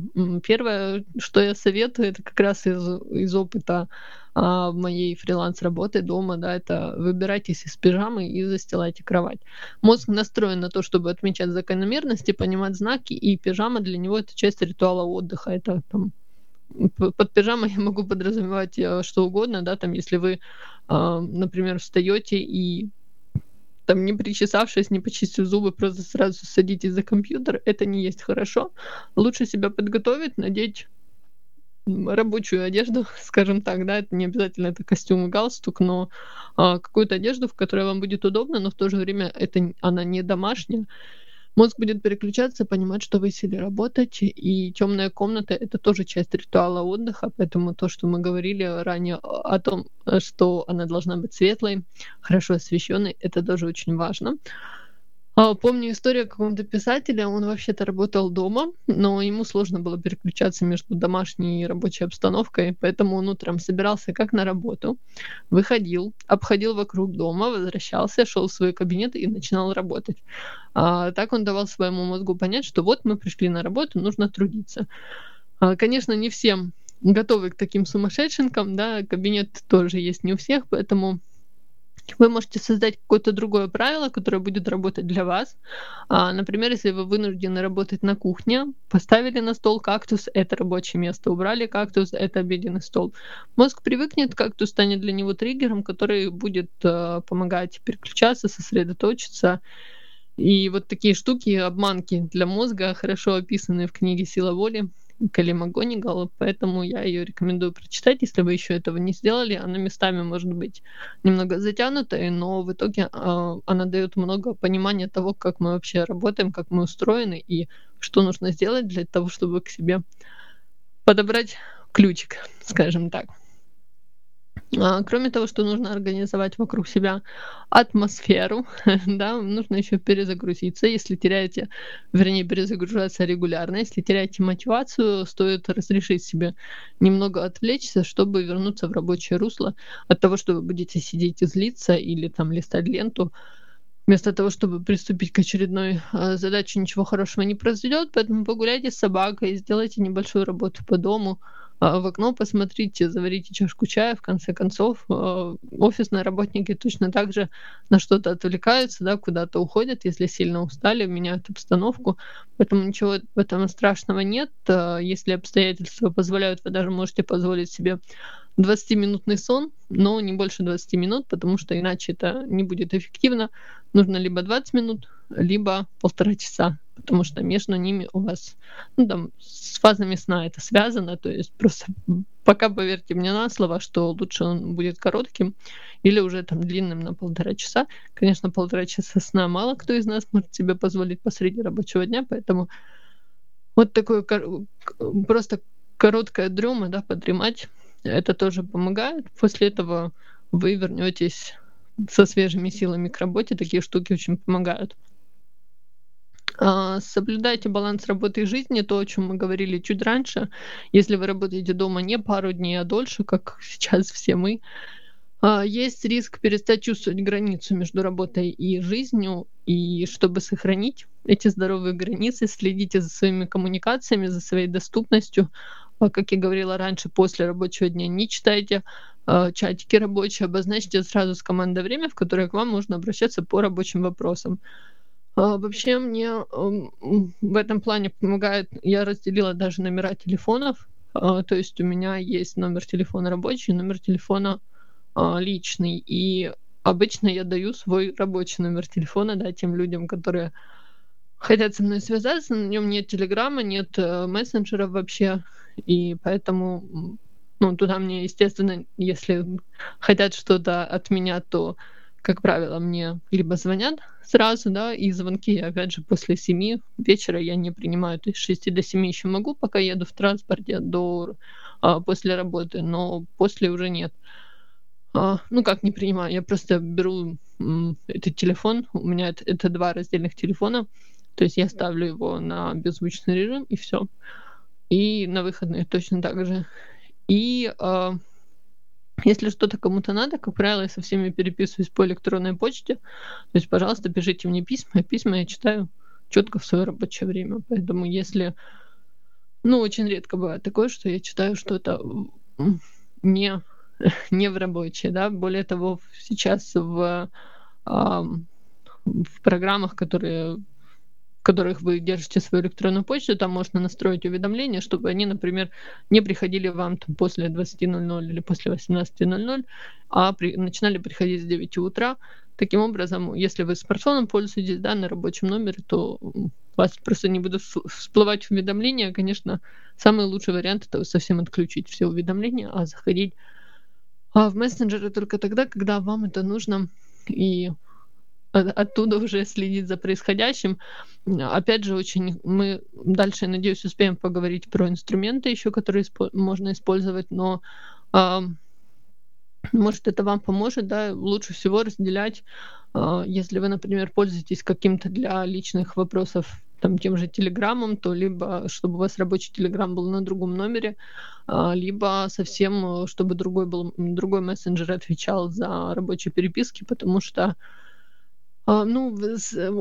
Первое, что я советую, это как раз из, из опыта а, моей фриланс-работы дома, да, это выбирайтесь из пижамы и застилайте кровать. Мозг настроен на то, чтобы отмечать закономерности, понимать знаки, и пижама для него это часть ритуала отдыха. Это там под пижамой я могу подразумевать э, что угодно, да, там, если вы, а, например, встаете и там не причесавшись, не почистив зубы, просто сразу садитесь за компьютер, это не есть хорошо. Лучше себя подготовить, надеть рабочую одежду, (laughs) скажем так, да, это не обязательно это костюм и галстук, но а, какую-то одежду, в которой вам будет удобно, но в то же время это она не домашняя, Мозг будет переключаться, понимать, что вы сели работать, и темная комната — это тоже часть ритуала отдыха, поэтому то, что мы говорили ранее о том, что она должна быть светлой, хорошо освещенной, это тоже очень важно. А, помню историю какого-то писателя, он вообще-то работал дома, но ему сложно было переключаться между домашней и рабочей обстановкой, поэтому он утром собирался как на работу, выходил, обходил вокруг дома, возвращался, шел в свой кабинет и начинал работать. А, так он давал своему мозгу понять, что вот мы пришли на работу, нужно трудиться. А, конечно, не всем готовы к таким сумасшедшенкам, да, кабинет тоже есть не у всех, поэтому вы можете создать какое-то другое правило, которое будет работать для вас. А, например, если вы вынуждены работать на кухне, поставили на стол кактус, это рабочее место, убрали кактус, это обеденный стол. Мозг привыкнет, кактус станет для него триггером, который будет э, помогать переключаться, сосредоточиться. И вот такие штуки, обманки для мозга, хорошо описаны в книге «Сила воли», Кали МакГонигал, поэтому я ее рекомендую прочитать, если вы еще этого не сделали. Она местами может быть немного затянутая, но в итоге э, она дает много понимания того, как мы вообще работаем, как мы устроены и что нужно сделать для того, чтобы к себе подобрать ключик, скажем так. А, кроме того, что нужно организовать вокруг себя атмосферу, (laughs) да, нужно еще перезагрузиться. Если теряете, вернее, перезагружаться регулярно, если теряете мотивацию, стоит разрешить себе немного отвлечься, чтобы вернуться в рабочее русло. От того, что вы будете сидеть и злиться или там листать ленту, вместо того, чтобы приступить к очередной э, задаче, ничего хорошего не произойдет, поэтому погуляйте с собакой, сделайте небольшую работу по дому, а, в окно посмотрите, заварите чашку чая, в конце концов, а, офисные работники точно так же на что-то отвлекаются, да, куда-то уходят, если сильно устали, меняют обстановку, поэтому ничего в этом страшного нет. А, если обстоятельства позволяют, вы даже можете позволить себе 20-минутный сон, но не больше 20 минут, потому что иначе это не будет эффективно. Нужно либо 20 минут, либо полтора часа, потому что между ними у вас, ну там, с фазами сна это связано, то есть просто пока поверьте мне на слово, что лучше он будет коротким или уже там длинным на полтора часа. Конечно, полтора часа сна мало кто из нас может себе позволить посреди рабочего дня, поэтому вот такое просто короткая дрема, да, подремать, это тоже помогает. После этого вы вернетесь со свежими силами к работе. Такие штуки очень помогают. А, соблюдайте баланс работы и жизни, то, о чем мы говорили чуть раньше. Если вы работаете дома не пару дней, а дольше, как (laughs) сейчас все мы, а, есть риск перестать чувствовать границу между работой и жизнью, и чтобы сохранить эти здоровые границы, следите за своими коммуникациями, за своей доступностью. А, как я говорила раньше, после рабочего дня не читайте чатики рабочие, обозначьте сразу с командой время, в которое к вам можно обращаться по рабочим вопросам. А, вообще мне в этом плане помогает, я разделила даже номера телефонов, а, то есть у меня есть номер телефона рабочий, номер телефона а, личный, и обычно я даю свой рабочий номер телефона, да, тем людям, которые хотят со мной связаться, на нем нет телеграмма, нет э, мессенджеров вообще, и поэтому, ну, туда мне, естественно, если хотят что-то от меня, то как правило, мне либо звонят сразу, да, и звонки, опять же, после семи вечера я не принимаю, то есть с 6 до 7 еще могу, пока еду в транспорте до а, после работы, но после уже нет. А, ну, как не принимаю, я просто беру м, этот телефон, у меня это, это два раздельных телефона, то есть я ставлю его на беззвучный режим, и все. И на выходные точно так же. И а, если что-то кому-то надо, как правило, я со всеми переписываюсь по электронной почте. То есть, пожалуйста, пишите мне письма. Письма я читаю четко в свое рабочее время. Поэтому если... Ну, очень редко бывает такое, что я читаю что-то не, не в рабочее, да. Более того, сейчас в, в программах, которые которых вы держите свою электронную почту, там можно настроить уведомления, чтобы они, например, не приходили вам там, после 20.00 или после 18.00, а при, начинали приходить с 9 утра. Таким образом, если вы смартфоном пользуетесь да, на рабочем номере, то вас просто не будут всплывать уведомления. Конечно, самый лучший вариант это совсем отключить все уведомления, а заходить а в мессенджеры только тогда, когда вам это нужно и оттуда уже следить за происходящим. Опять же, очень мы дальше, надеюсь, успеем поговорить про инструменты еще, которые испо- можно использовать, но э, может это вам поможет, да, лучше всего разделять, э, если вы, например, пользуетесь каким-то для личных вопросов там тем же телеграммом, то либо чтобы у вас рабочий телеграм был на другом номере, либо совсем чтобы другой был другой мессенджер отвечал за рабочие переписки, потому что а, ну,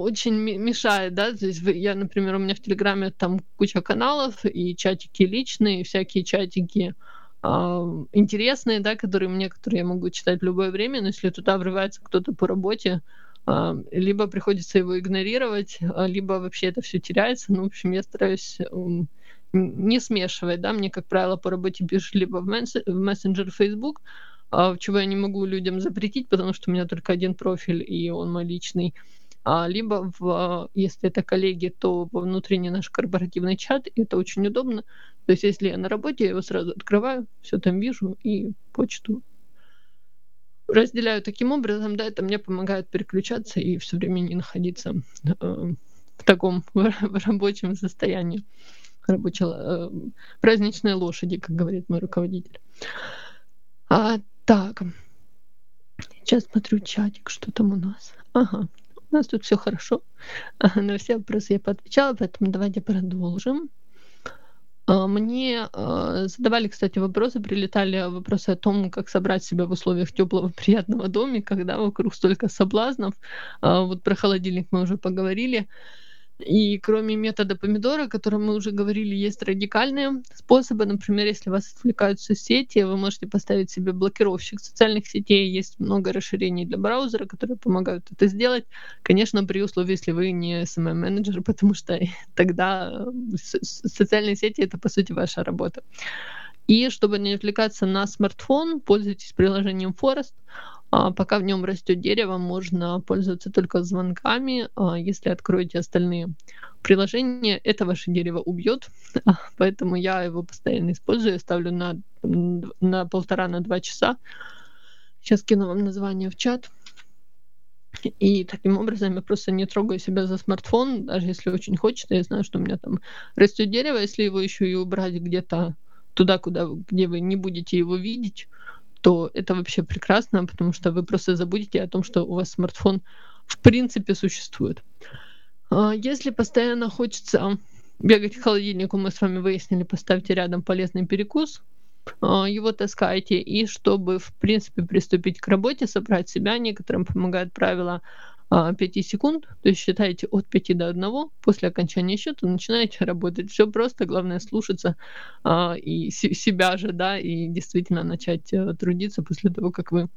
очень мешает, да, то есть я, например, у меня в Телеграме там куча каналов и чатики личные, всякие чатики а, интересные, да, которые мне, которые я могу читать в любое время, но если туда врывается кто-то по работе, а, либо приходится его игнорировать, а, либо вообще это все теряется. Ну, в общем, я стараюсь не смешивать, да, мне, как правило, по работе пишут либо в, мессенджер Facebook, а, чего я не могу людям запретить, потому что у меня только один профиль, и он мой личный. А, либо, в, если это коллеги, то во внутренний наш корпоративный чат, и это очень удобно. То есть, если я на работе, я его сразу открываю, все там вижу, и почту разделяю таким образом, да, это мне помогает переключаться и все время не находиться э, в таком (laughs) в рабочем состоянии. Рабочей, э, праздничной лошади, как говорит мой руководитель. А Так, сейчас смотрю чатик, что там у нас. Ага, у нас тут все хорошо. На все вопросы я поотвечала, поэтому давайте продолжим. А, мне а, задавали, кстати, вопросы, прилетали вопросы о том, как собрать себя в условиях теплого приятного домика, когда вокруг столько соблазнов. А, вот про холодильник мы уже поговорили. И кроме метода помидора, о котором мы уже говорили, есть радикальные способы. Например, если вас отвлекают соцсети, вы можете поставить себе блокировщик социальных сетей. Есть много расширений для браузера, которые помогают это сделать. Конечно, при условии, если вы не SMM-менеджер, потому что (laughs) тогда социальные сети — это, по сути, ваша работа. И чтобы не отвлекаться на смартфон, пользуйтесь приложением Forest. А, пока в нем растет дерево, можно пользоваться только звонками. А, если откроете остальные приложения, это ваше дерево убьет. (laughs) Поэтому я его постоянно использую. Ставлю на, на полтора, на два часа. Сейчас кину вам название в чат. И таким образом я просто не трогаю себя за смартфон, даже если очень хочется. Я знаю, что у меня там растет дерево, если его еще и убрать где-то туда, куда, где вы не будете его видеть, то это вообще прекрасно, потому что вы просто забудете о том, что у вас смартфон в принципе существует. А, если постоянно хочется бегать к холодильнику, мы с вами выяснили, поставьте рядом полезный перекус, а, его таскайте, и чтобы, в принципе, приступить к работе, собрать себя, некоторым помогают правила 5 а, секунд, то есть считаете от 5 до 1, после окончания счета начинаете работать. Все просто, главное слушаться а, и с- себя же, да, и действительно начать а, трудиться после того, как вы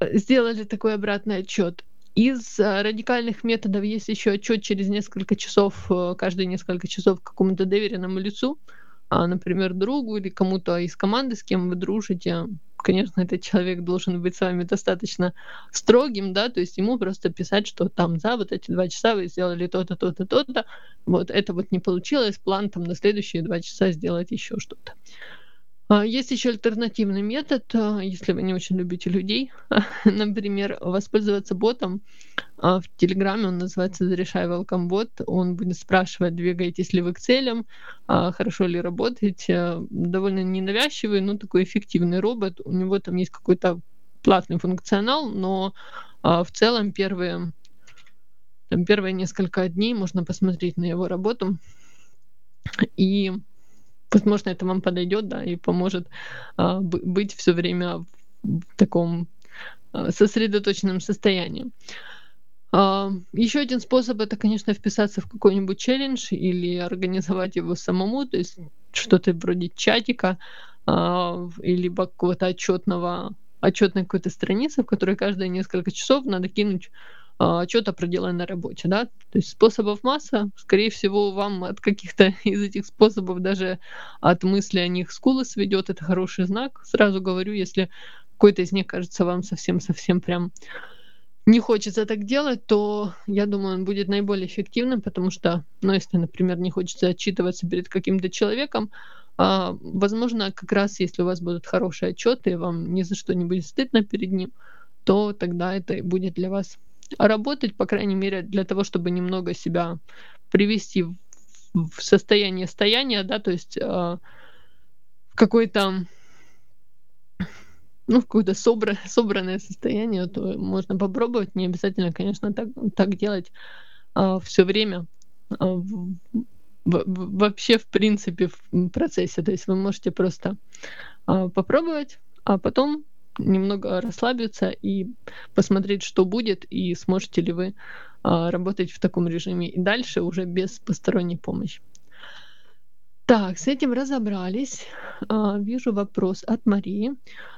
э, сделали такой обратный отчет. Из а, радикальных методов есть еще отчет через несколько часов, каждые несколько часов какому-то доверенному лицу, а, например, другу или кому-то из команды, с кем вы дружите, конечно, этот человек должен быть с вами достаточно строгим, да, то есть ему просто писать, что там за вот эти два часа вы сделали то-то, то-то, то-то, вот это вот не получилось, план там на следующие два часа сделать еще что-то. А, есть еще альтернативный метод, а, если вы не очень любите людей, (laughs) например, воспользоваться ботом. А, в Телеграме он называется «Зарешай Welcome Bot». Он будет спрашивать, двигаетесь ли вы к целям, хорошо ли работаете. Довольно ненавязчивый, но такой эффективный робот. У него там есть какой-то платный функционал, но в целом первые, там, первые несколько дней можно посмотреть на его работу. И возможно, это вам подойдет, да, и поможет а, быть все время в таком а, сосредоточенном состоянии. А, еще один способ это, конечно, вписаться в какой-нибудь челлендж или организовать его самому, то есть что-то вроде чатика а, или какого-то отчетного отчетной какой-то страницы, в которой каждые несколько часов надо кинуть что-то проделанное на работе, да, то есть способов масса, скорее всего, вам от каких-то (laughs) из этих способов даже от мысли о них скулы сведет, это хороший знак, сразу говорю, если какой-то из них кажется вам совсем-совсем прям не хочется так делать, то я думаю, он будет наиболее эффективным, потому что, ну, если, например, не хочется отчитываться перед каким-то человеком, а, возможно, как раз если у вас будут хорошие отчеты, и вам ни за что не будет стыдно перед ним, то тогда это и будет для вас работать, по крайней мере, для того, чтобы немного себя привести в, в состояние стояния, да, то есть э, какой-то ну, какое-то собра, собранное состояние, то можно попробовать. Не обязательно, конечно, так, так делать а, все время. А, в, в, вообще, в принципе, в процессе. То есть вы можете просто а, попробовать, а потом немного расслабиться и посмотреть, что будет, и сможете ли вы а, работать в таком режиме и дальше уже без посторонней помощи. Так, с этим разобрались. А, вижу вопрос от Марии.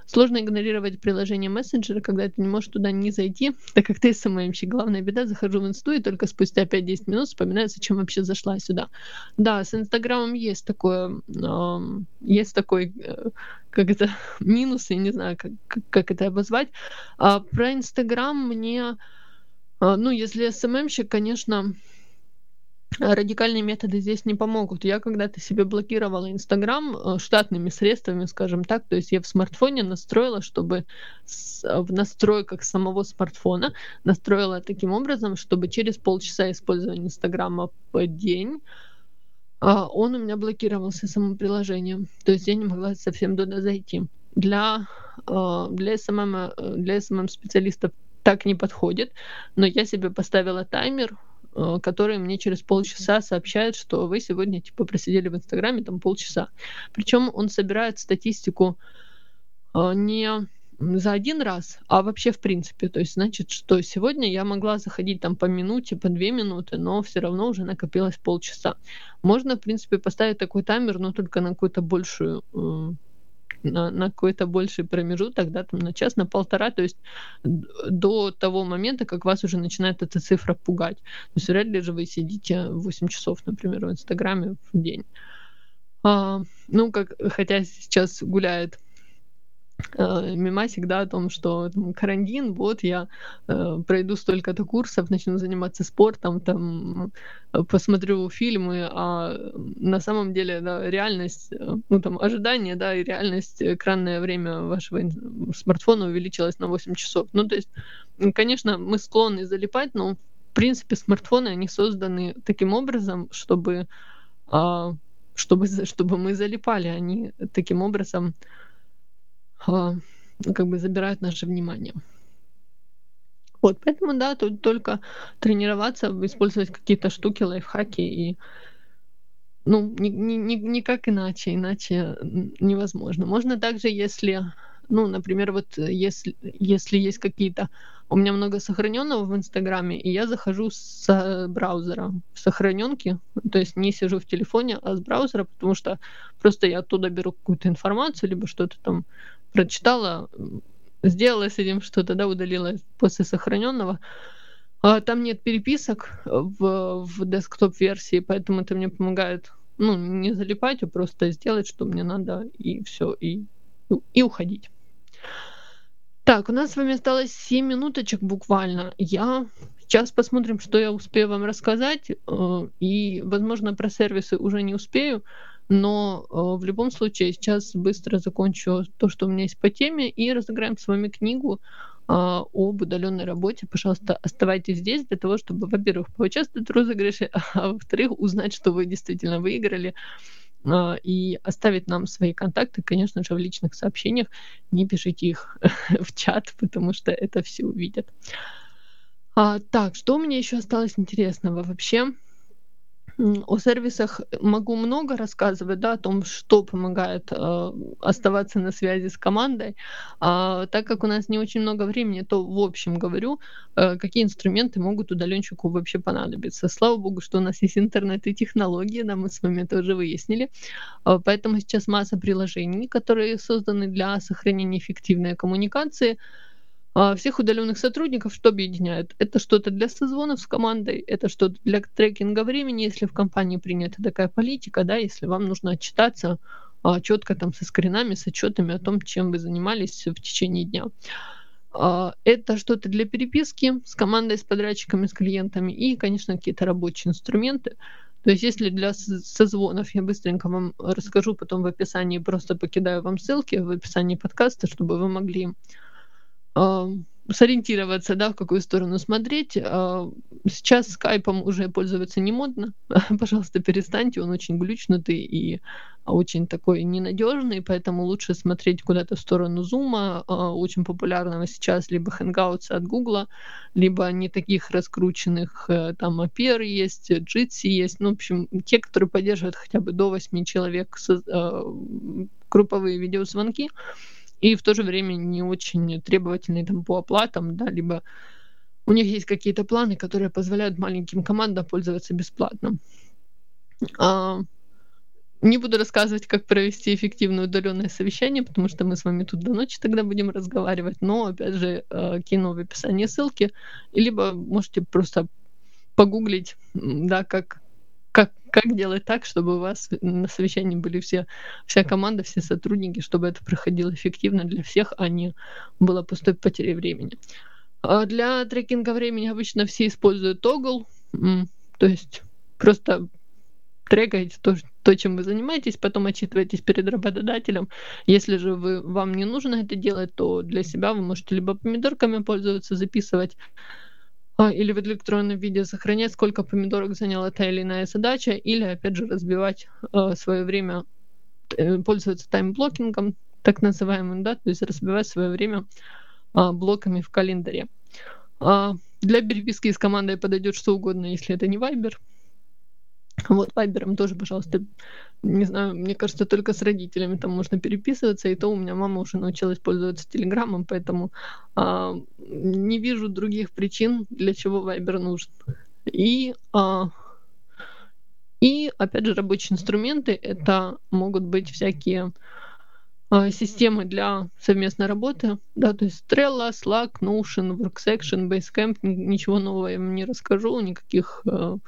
Сложно игнорировать приложение мессенджера, когда ты не можешь туда не зайти, так как ты СММщик. Главная беда, захожу в инсту и только спустя 5-10 минут вспоминаю, зачем вообще зашла сюда. Да, с Инстаграмом есть такое, э, есть такой, э, как это, (laughs) минус, я не знаю, как, как это обозвать. А про Инстаграм мне, э, ну, если СММщик, конечно, радикальные методы здесь не помогут. Я когда-то себе блокировала Инстаграм э, штатными средствами, скажем так. То есть я в смартфоне настроила, чтобы в настройках самого смартфона настроила таким образом, чтобы через полчаса использования Инстаграма в день а, он у меня блокировался самым приложением. То есть я не могла совсем туда зайти. для, э, для, SMM, э, для SMM специалистов так не подходит, но я себе поставила таймер, э, который мне через полчаса сообщает, что вы сегодня типа просидели в Инстаграме там полчаса. Причем он собирает статистику не за один раз, а вообще в принципе. То есть, значит, что сегодня я могла заходить там по минуте, по две минуты, но все равно уже накопилось полчаса. Можно, в принципе, поставить такой таймер, но только на какую-то большую на, на какой-то больший промежуток, да, там на час, на полтора, то есть до того момента, как вас уже начинает эта цифра пугать. То есть вряд ли же вы сидите 8 часов, например, в Инстаграме в день. А, ну, как, хотя сейчас гуляет э, мемасик, да, о том, что там, карантин, вот я э, пройду столько-то курсов, начну заниматься спортом, там, э, посмотрю фильмы, а на самом деле, да, реальность, э, ну, там, ожидание, да, и реальность, экранное время вашего смартфона увеличилось на 8 часов. Ну, то есть, конечно, мы склонны залипать, но, в принципе, смартфоны, они созданы таким образом, чтобы, э, чтобы, чтобы мы залипали, они таким образом а, как бы забирают наше внимание. Вот, поэтому, да, тут только тренироваться, использовать какие-то штуки, лайфхаки и ну, ни, ни, ни, никак иначе, иначе невозможно. Можно также, если, ну, например, вот если, если есть какие-то... У меня много сохраненного в Инстаграме, и я захожу с браузера сохраненки, то есть не сижу в телефоне, а с браузера, потому что просто я оттуда беру какую-то информацию, либо что-то там прочитала, сделала с этим что-то, да, удалила после сохраненного. А там нет переписок в, в десктоп-версии, поэтому это мне помогает, ну, не залипать, а просто сделать, что мне надо, и все, и, и уходить. Так, у нас с вами осталось 7 минуточек буквально. Я сейчас посмотрим, что я успею вам рассказать, э, и, возможно, про сервисы уже не успею, но э, в любом случае сейчас быстро закончу то, что у меня есть по теме, и разыграем с вами книгу э, об удаленной работе. Пожалуйста, оставайтесь здесь для того, чтобы, во-первых, поучаствовать в розыгрыше, (laughs) а во-вторых, узнать, что вы действительно выиграли э, и оставить нам свои контакты, конечно же, в личных сообщениях. Не пишите их (laughs) в чат, потому что это все увидят. А, так, что у меня еще осталось интересного вообще? О сервисах могу много рассказывать, да, о том, что помогает э, оставаться на связи с командой. А, так как у нас не очень много времени, то в общем говорю, э, какие инструменты могут удаленщику вообще понадобиться. Слава богу, что у нас есть интернет и технологии, да, мы с вами это уже выяснили. Э, поэтому сейчас масса приложений, которые созданы для сохранения эффективной коммуникации. А, всех удаленных сотрудников что объединяет? Это что-то для созвонов с командой, это что-то для трекинга времени, если в компании принята такая политика, да, если вам нужно отчитаться а, четко там со скринами, с отчетами о том, чем вы занимались в течение дня. А, это что-то для переписки с командой, с подрядчиками, с клиентами и, конечно, какие-то рабочие инструменты. То есть, если для созвонов я быстренько вам расскажу, потом в описании просто покидаю вам ссылки в описании подкаста, чтобы вы могли сориентироваться, да, в какую сторону смотреть. А, сейчас скайпом уже пользоваться не модно. (laughs) Пожалуйста, перестаньте, он очень глючнутый и очень такой ненадежный, поэтому лучше смотреть куда-то в сторону зума, а, очень популярного сейчас, либо Hangouts от Google, либо не таких раскрученных, э, там Aper есть, Jitsi есть, ну, в общем, те, которые поддерживают хотя бы до 8 человек а, групповые видеозвонки, и в то же время не очень требовательные там по оплатам, да, либо у них есть какие-то планы, которые позволяют маленьким командам пользоваться бесплатно. А, не буду рассказывать, как провести эффективное удаленное совещание, потому что мы с вами тут до ночи тогда будем разговаривать, но, опять же, э, кину в описании ссылки, либо можете просто погуглить, да, как, как, делать так, чтобы у вас на совещании были все, вся команда, все сотрудники, чтобы это проходило эффективно для всех, а не было пустой потери времени. А для трекинга времени обычно все используют Toggle, то есть просто трекаете то, то, чем вы занимаетесь, потом отчитываетесь перед работодателем. Если же вы, вам не нужно это делать, то для себя вы можете либо помидорками пользоваться, записывать или в электронном виде сохранять, сколько помидорок заняла та или иная задача, или, опять же, разбивать э, свое время, э, пользоваться таймблокингом, так называемым, да, то есть разбивать свое время а, блоками в календаре. А, для переписки с командой подойдет что угодно, если это не Viber. Вот Вайбером тоже, пожалуйста, не знаю, мне кажется, только с родителями там можно переписываться, и то у меня мама уже научилась пользоваться Телеграмом, поэтому а, не вижу других причин, для чего Вайбер нужен. И, а, и опять же, рабочие инструменты это могут быть всякие а, системы для совместной работы, да, то есть Trello, Slack, Notion, WorkSection, Basecamp, ничего нового я вам не расскажу, никаких а,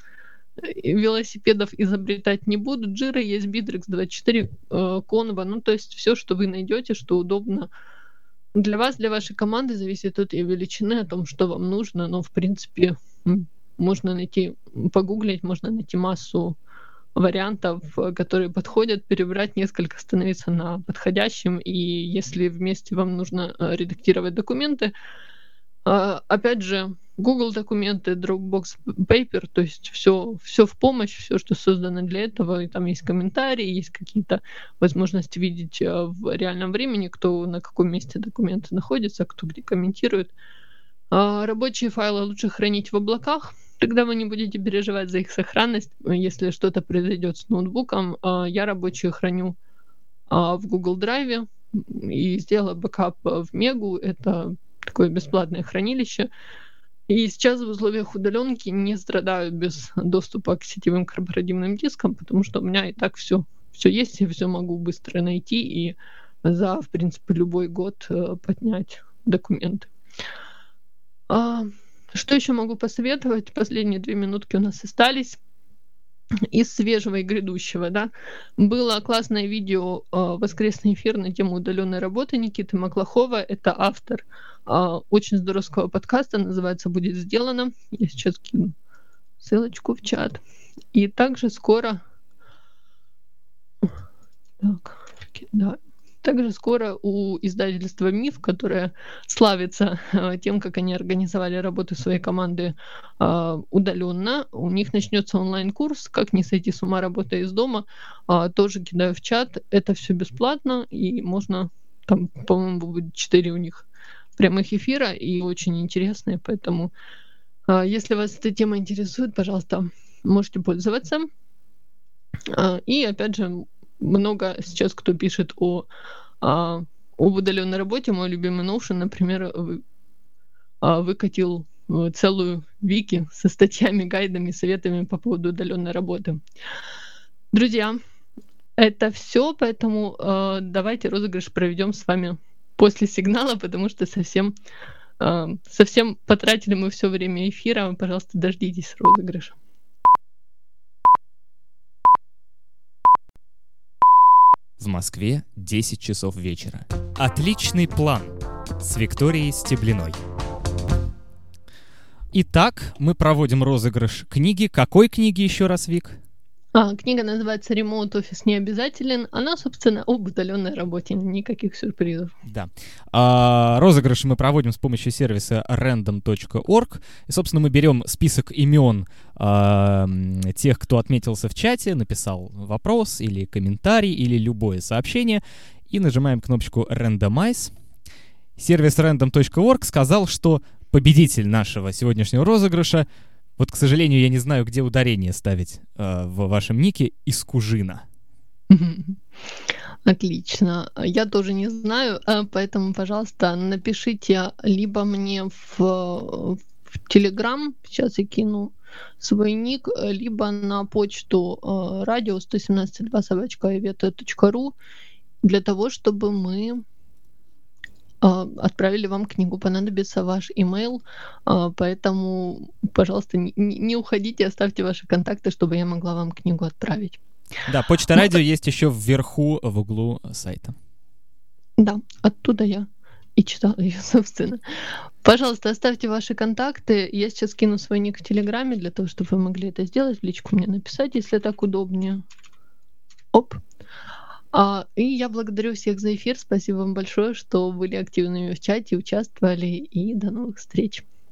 велосипедов изобретать не буду. Jira есть, Bittrex 24, Conva, ну то есть все, что вы найдете, что удобно. Для вас, для вашей команды, зависит от ее величины, о том, что вам нужно, но в принципе можно найти, погуглить, можно найти массу вариантов, которые подходят, перебрать несколько, становиться на подходящем, и если вместе вам нужно э, редактировать документы, а, опять же, Google документы, Dropbox Paper, то есть все, все в помощь, все, что создано для этого, и там есть комментарии, есть какие-то возможности видеть э, в реальном времени, кто на каком месте документы находится, кто где комментирует. А, рабочие файлы лучше хранить в облаках, тогда вы не будете переживать за их сохранность, если что-то произойдет с ноутбуком. А, я рабочие храню в Google Drive и сделала бэкап в Мегу, это такое бесплатное хранилище. И сейчас в условиях удаленки не страдаю без доступа к сетевым корпоративным дискам, потому что у меня и так все, все есть, я все могу быстро найти и за, в принципе, любой год э, поднять документы. А, что еще могу посоветовать? Последние две минутки у нас остались из свежего и грядущего, да, было классное видео э, воскресный эфир на тему удаленной работы Никиты Маклахова. Это автор э, очень здоровского подкаста, называется «Будет сделано». Я сейчас кину ссылочку в чат. И также скоро... Так, да, также скоро у издательства «Миф», которое славится э, тем, как они организовали работу своей команды э, удаленно, у них начнется онлайн-курс «Как не сойти с ума, работая из дома». Э, тоже кидаю в чат. Это все бесплатно, и можно, там, по-моему, будет 4 у них прямых эфира, и очень интересные, поэтому если вас эта тема интересует, пожалуйста, можете пользоваться. И опять же, много сейчас кто пишет о, о, об удаленной работе. Мой любимый Notion, например, вы, а, выкатил э, целую вики со статьями, гайдами, советами по поводу удаленной работы. Друзья, это все, поэтому э, давайте розыгрыш проведем с вами после сигнала, потому что совсем, э, совсем потратили мы все время эфира. Пожалуйста, дождитесь розыгрыша. В Москве 10 часов вечера. Отличный план с Викторией Стеблиной. Итак, мы проводим розыгрыш книги. Какой книги еще раз, Вик? А, книга называется «Ремоут офис не обязателен». Она, собственно, об удаленной работе. Никаких сюрпризов. Да. А, розыгрыш мы проводим с помощью сервиса random.org. И, собственно, мы берем список имен а, тех, кто отметился в чате, написал вопрос или комментарий, или любое сообщение, и нажимаем кнопочку «Randomize». Сервис random.org сказал, что победитель нашего сегодняшнего розыгрыша — вот, к сожалению, я не знаю, где ударение ставить э, в вашем нике из Кужина. (laughs) Отлично. Я тоже не знаю, э, поэтому, пожалуйста, напишите либо мне в, в Telegram, сейчас я кину свой ник, либо на почту э, радио 117.2 собачка для того, чтобы мы отправили вам книгу, понадобится ваш email, а, поэтому, пожалуйста, не, не уходите, оставьте ваши контакты, чтобы я могла вам книгу отправить. Да, почта радио есть еще вверху в углу сайта. Да, оттуда я и читала ее, (laughs) собственно. Пожалуйста, оставьте ваши контакты. Я сейчас кину свой ник в Телеграме для того, чтобы вы могли это сделать, в личку мне написать, если так удобнее. Оп. А, и я благодарю всех за эфир. Спасибо вам большое, что были активными в чате, участвовали. И до новых встреч.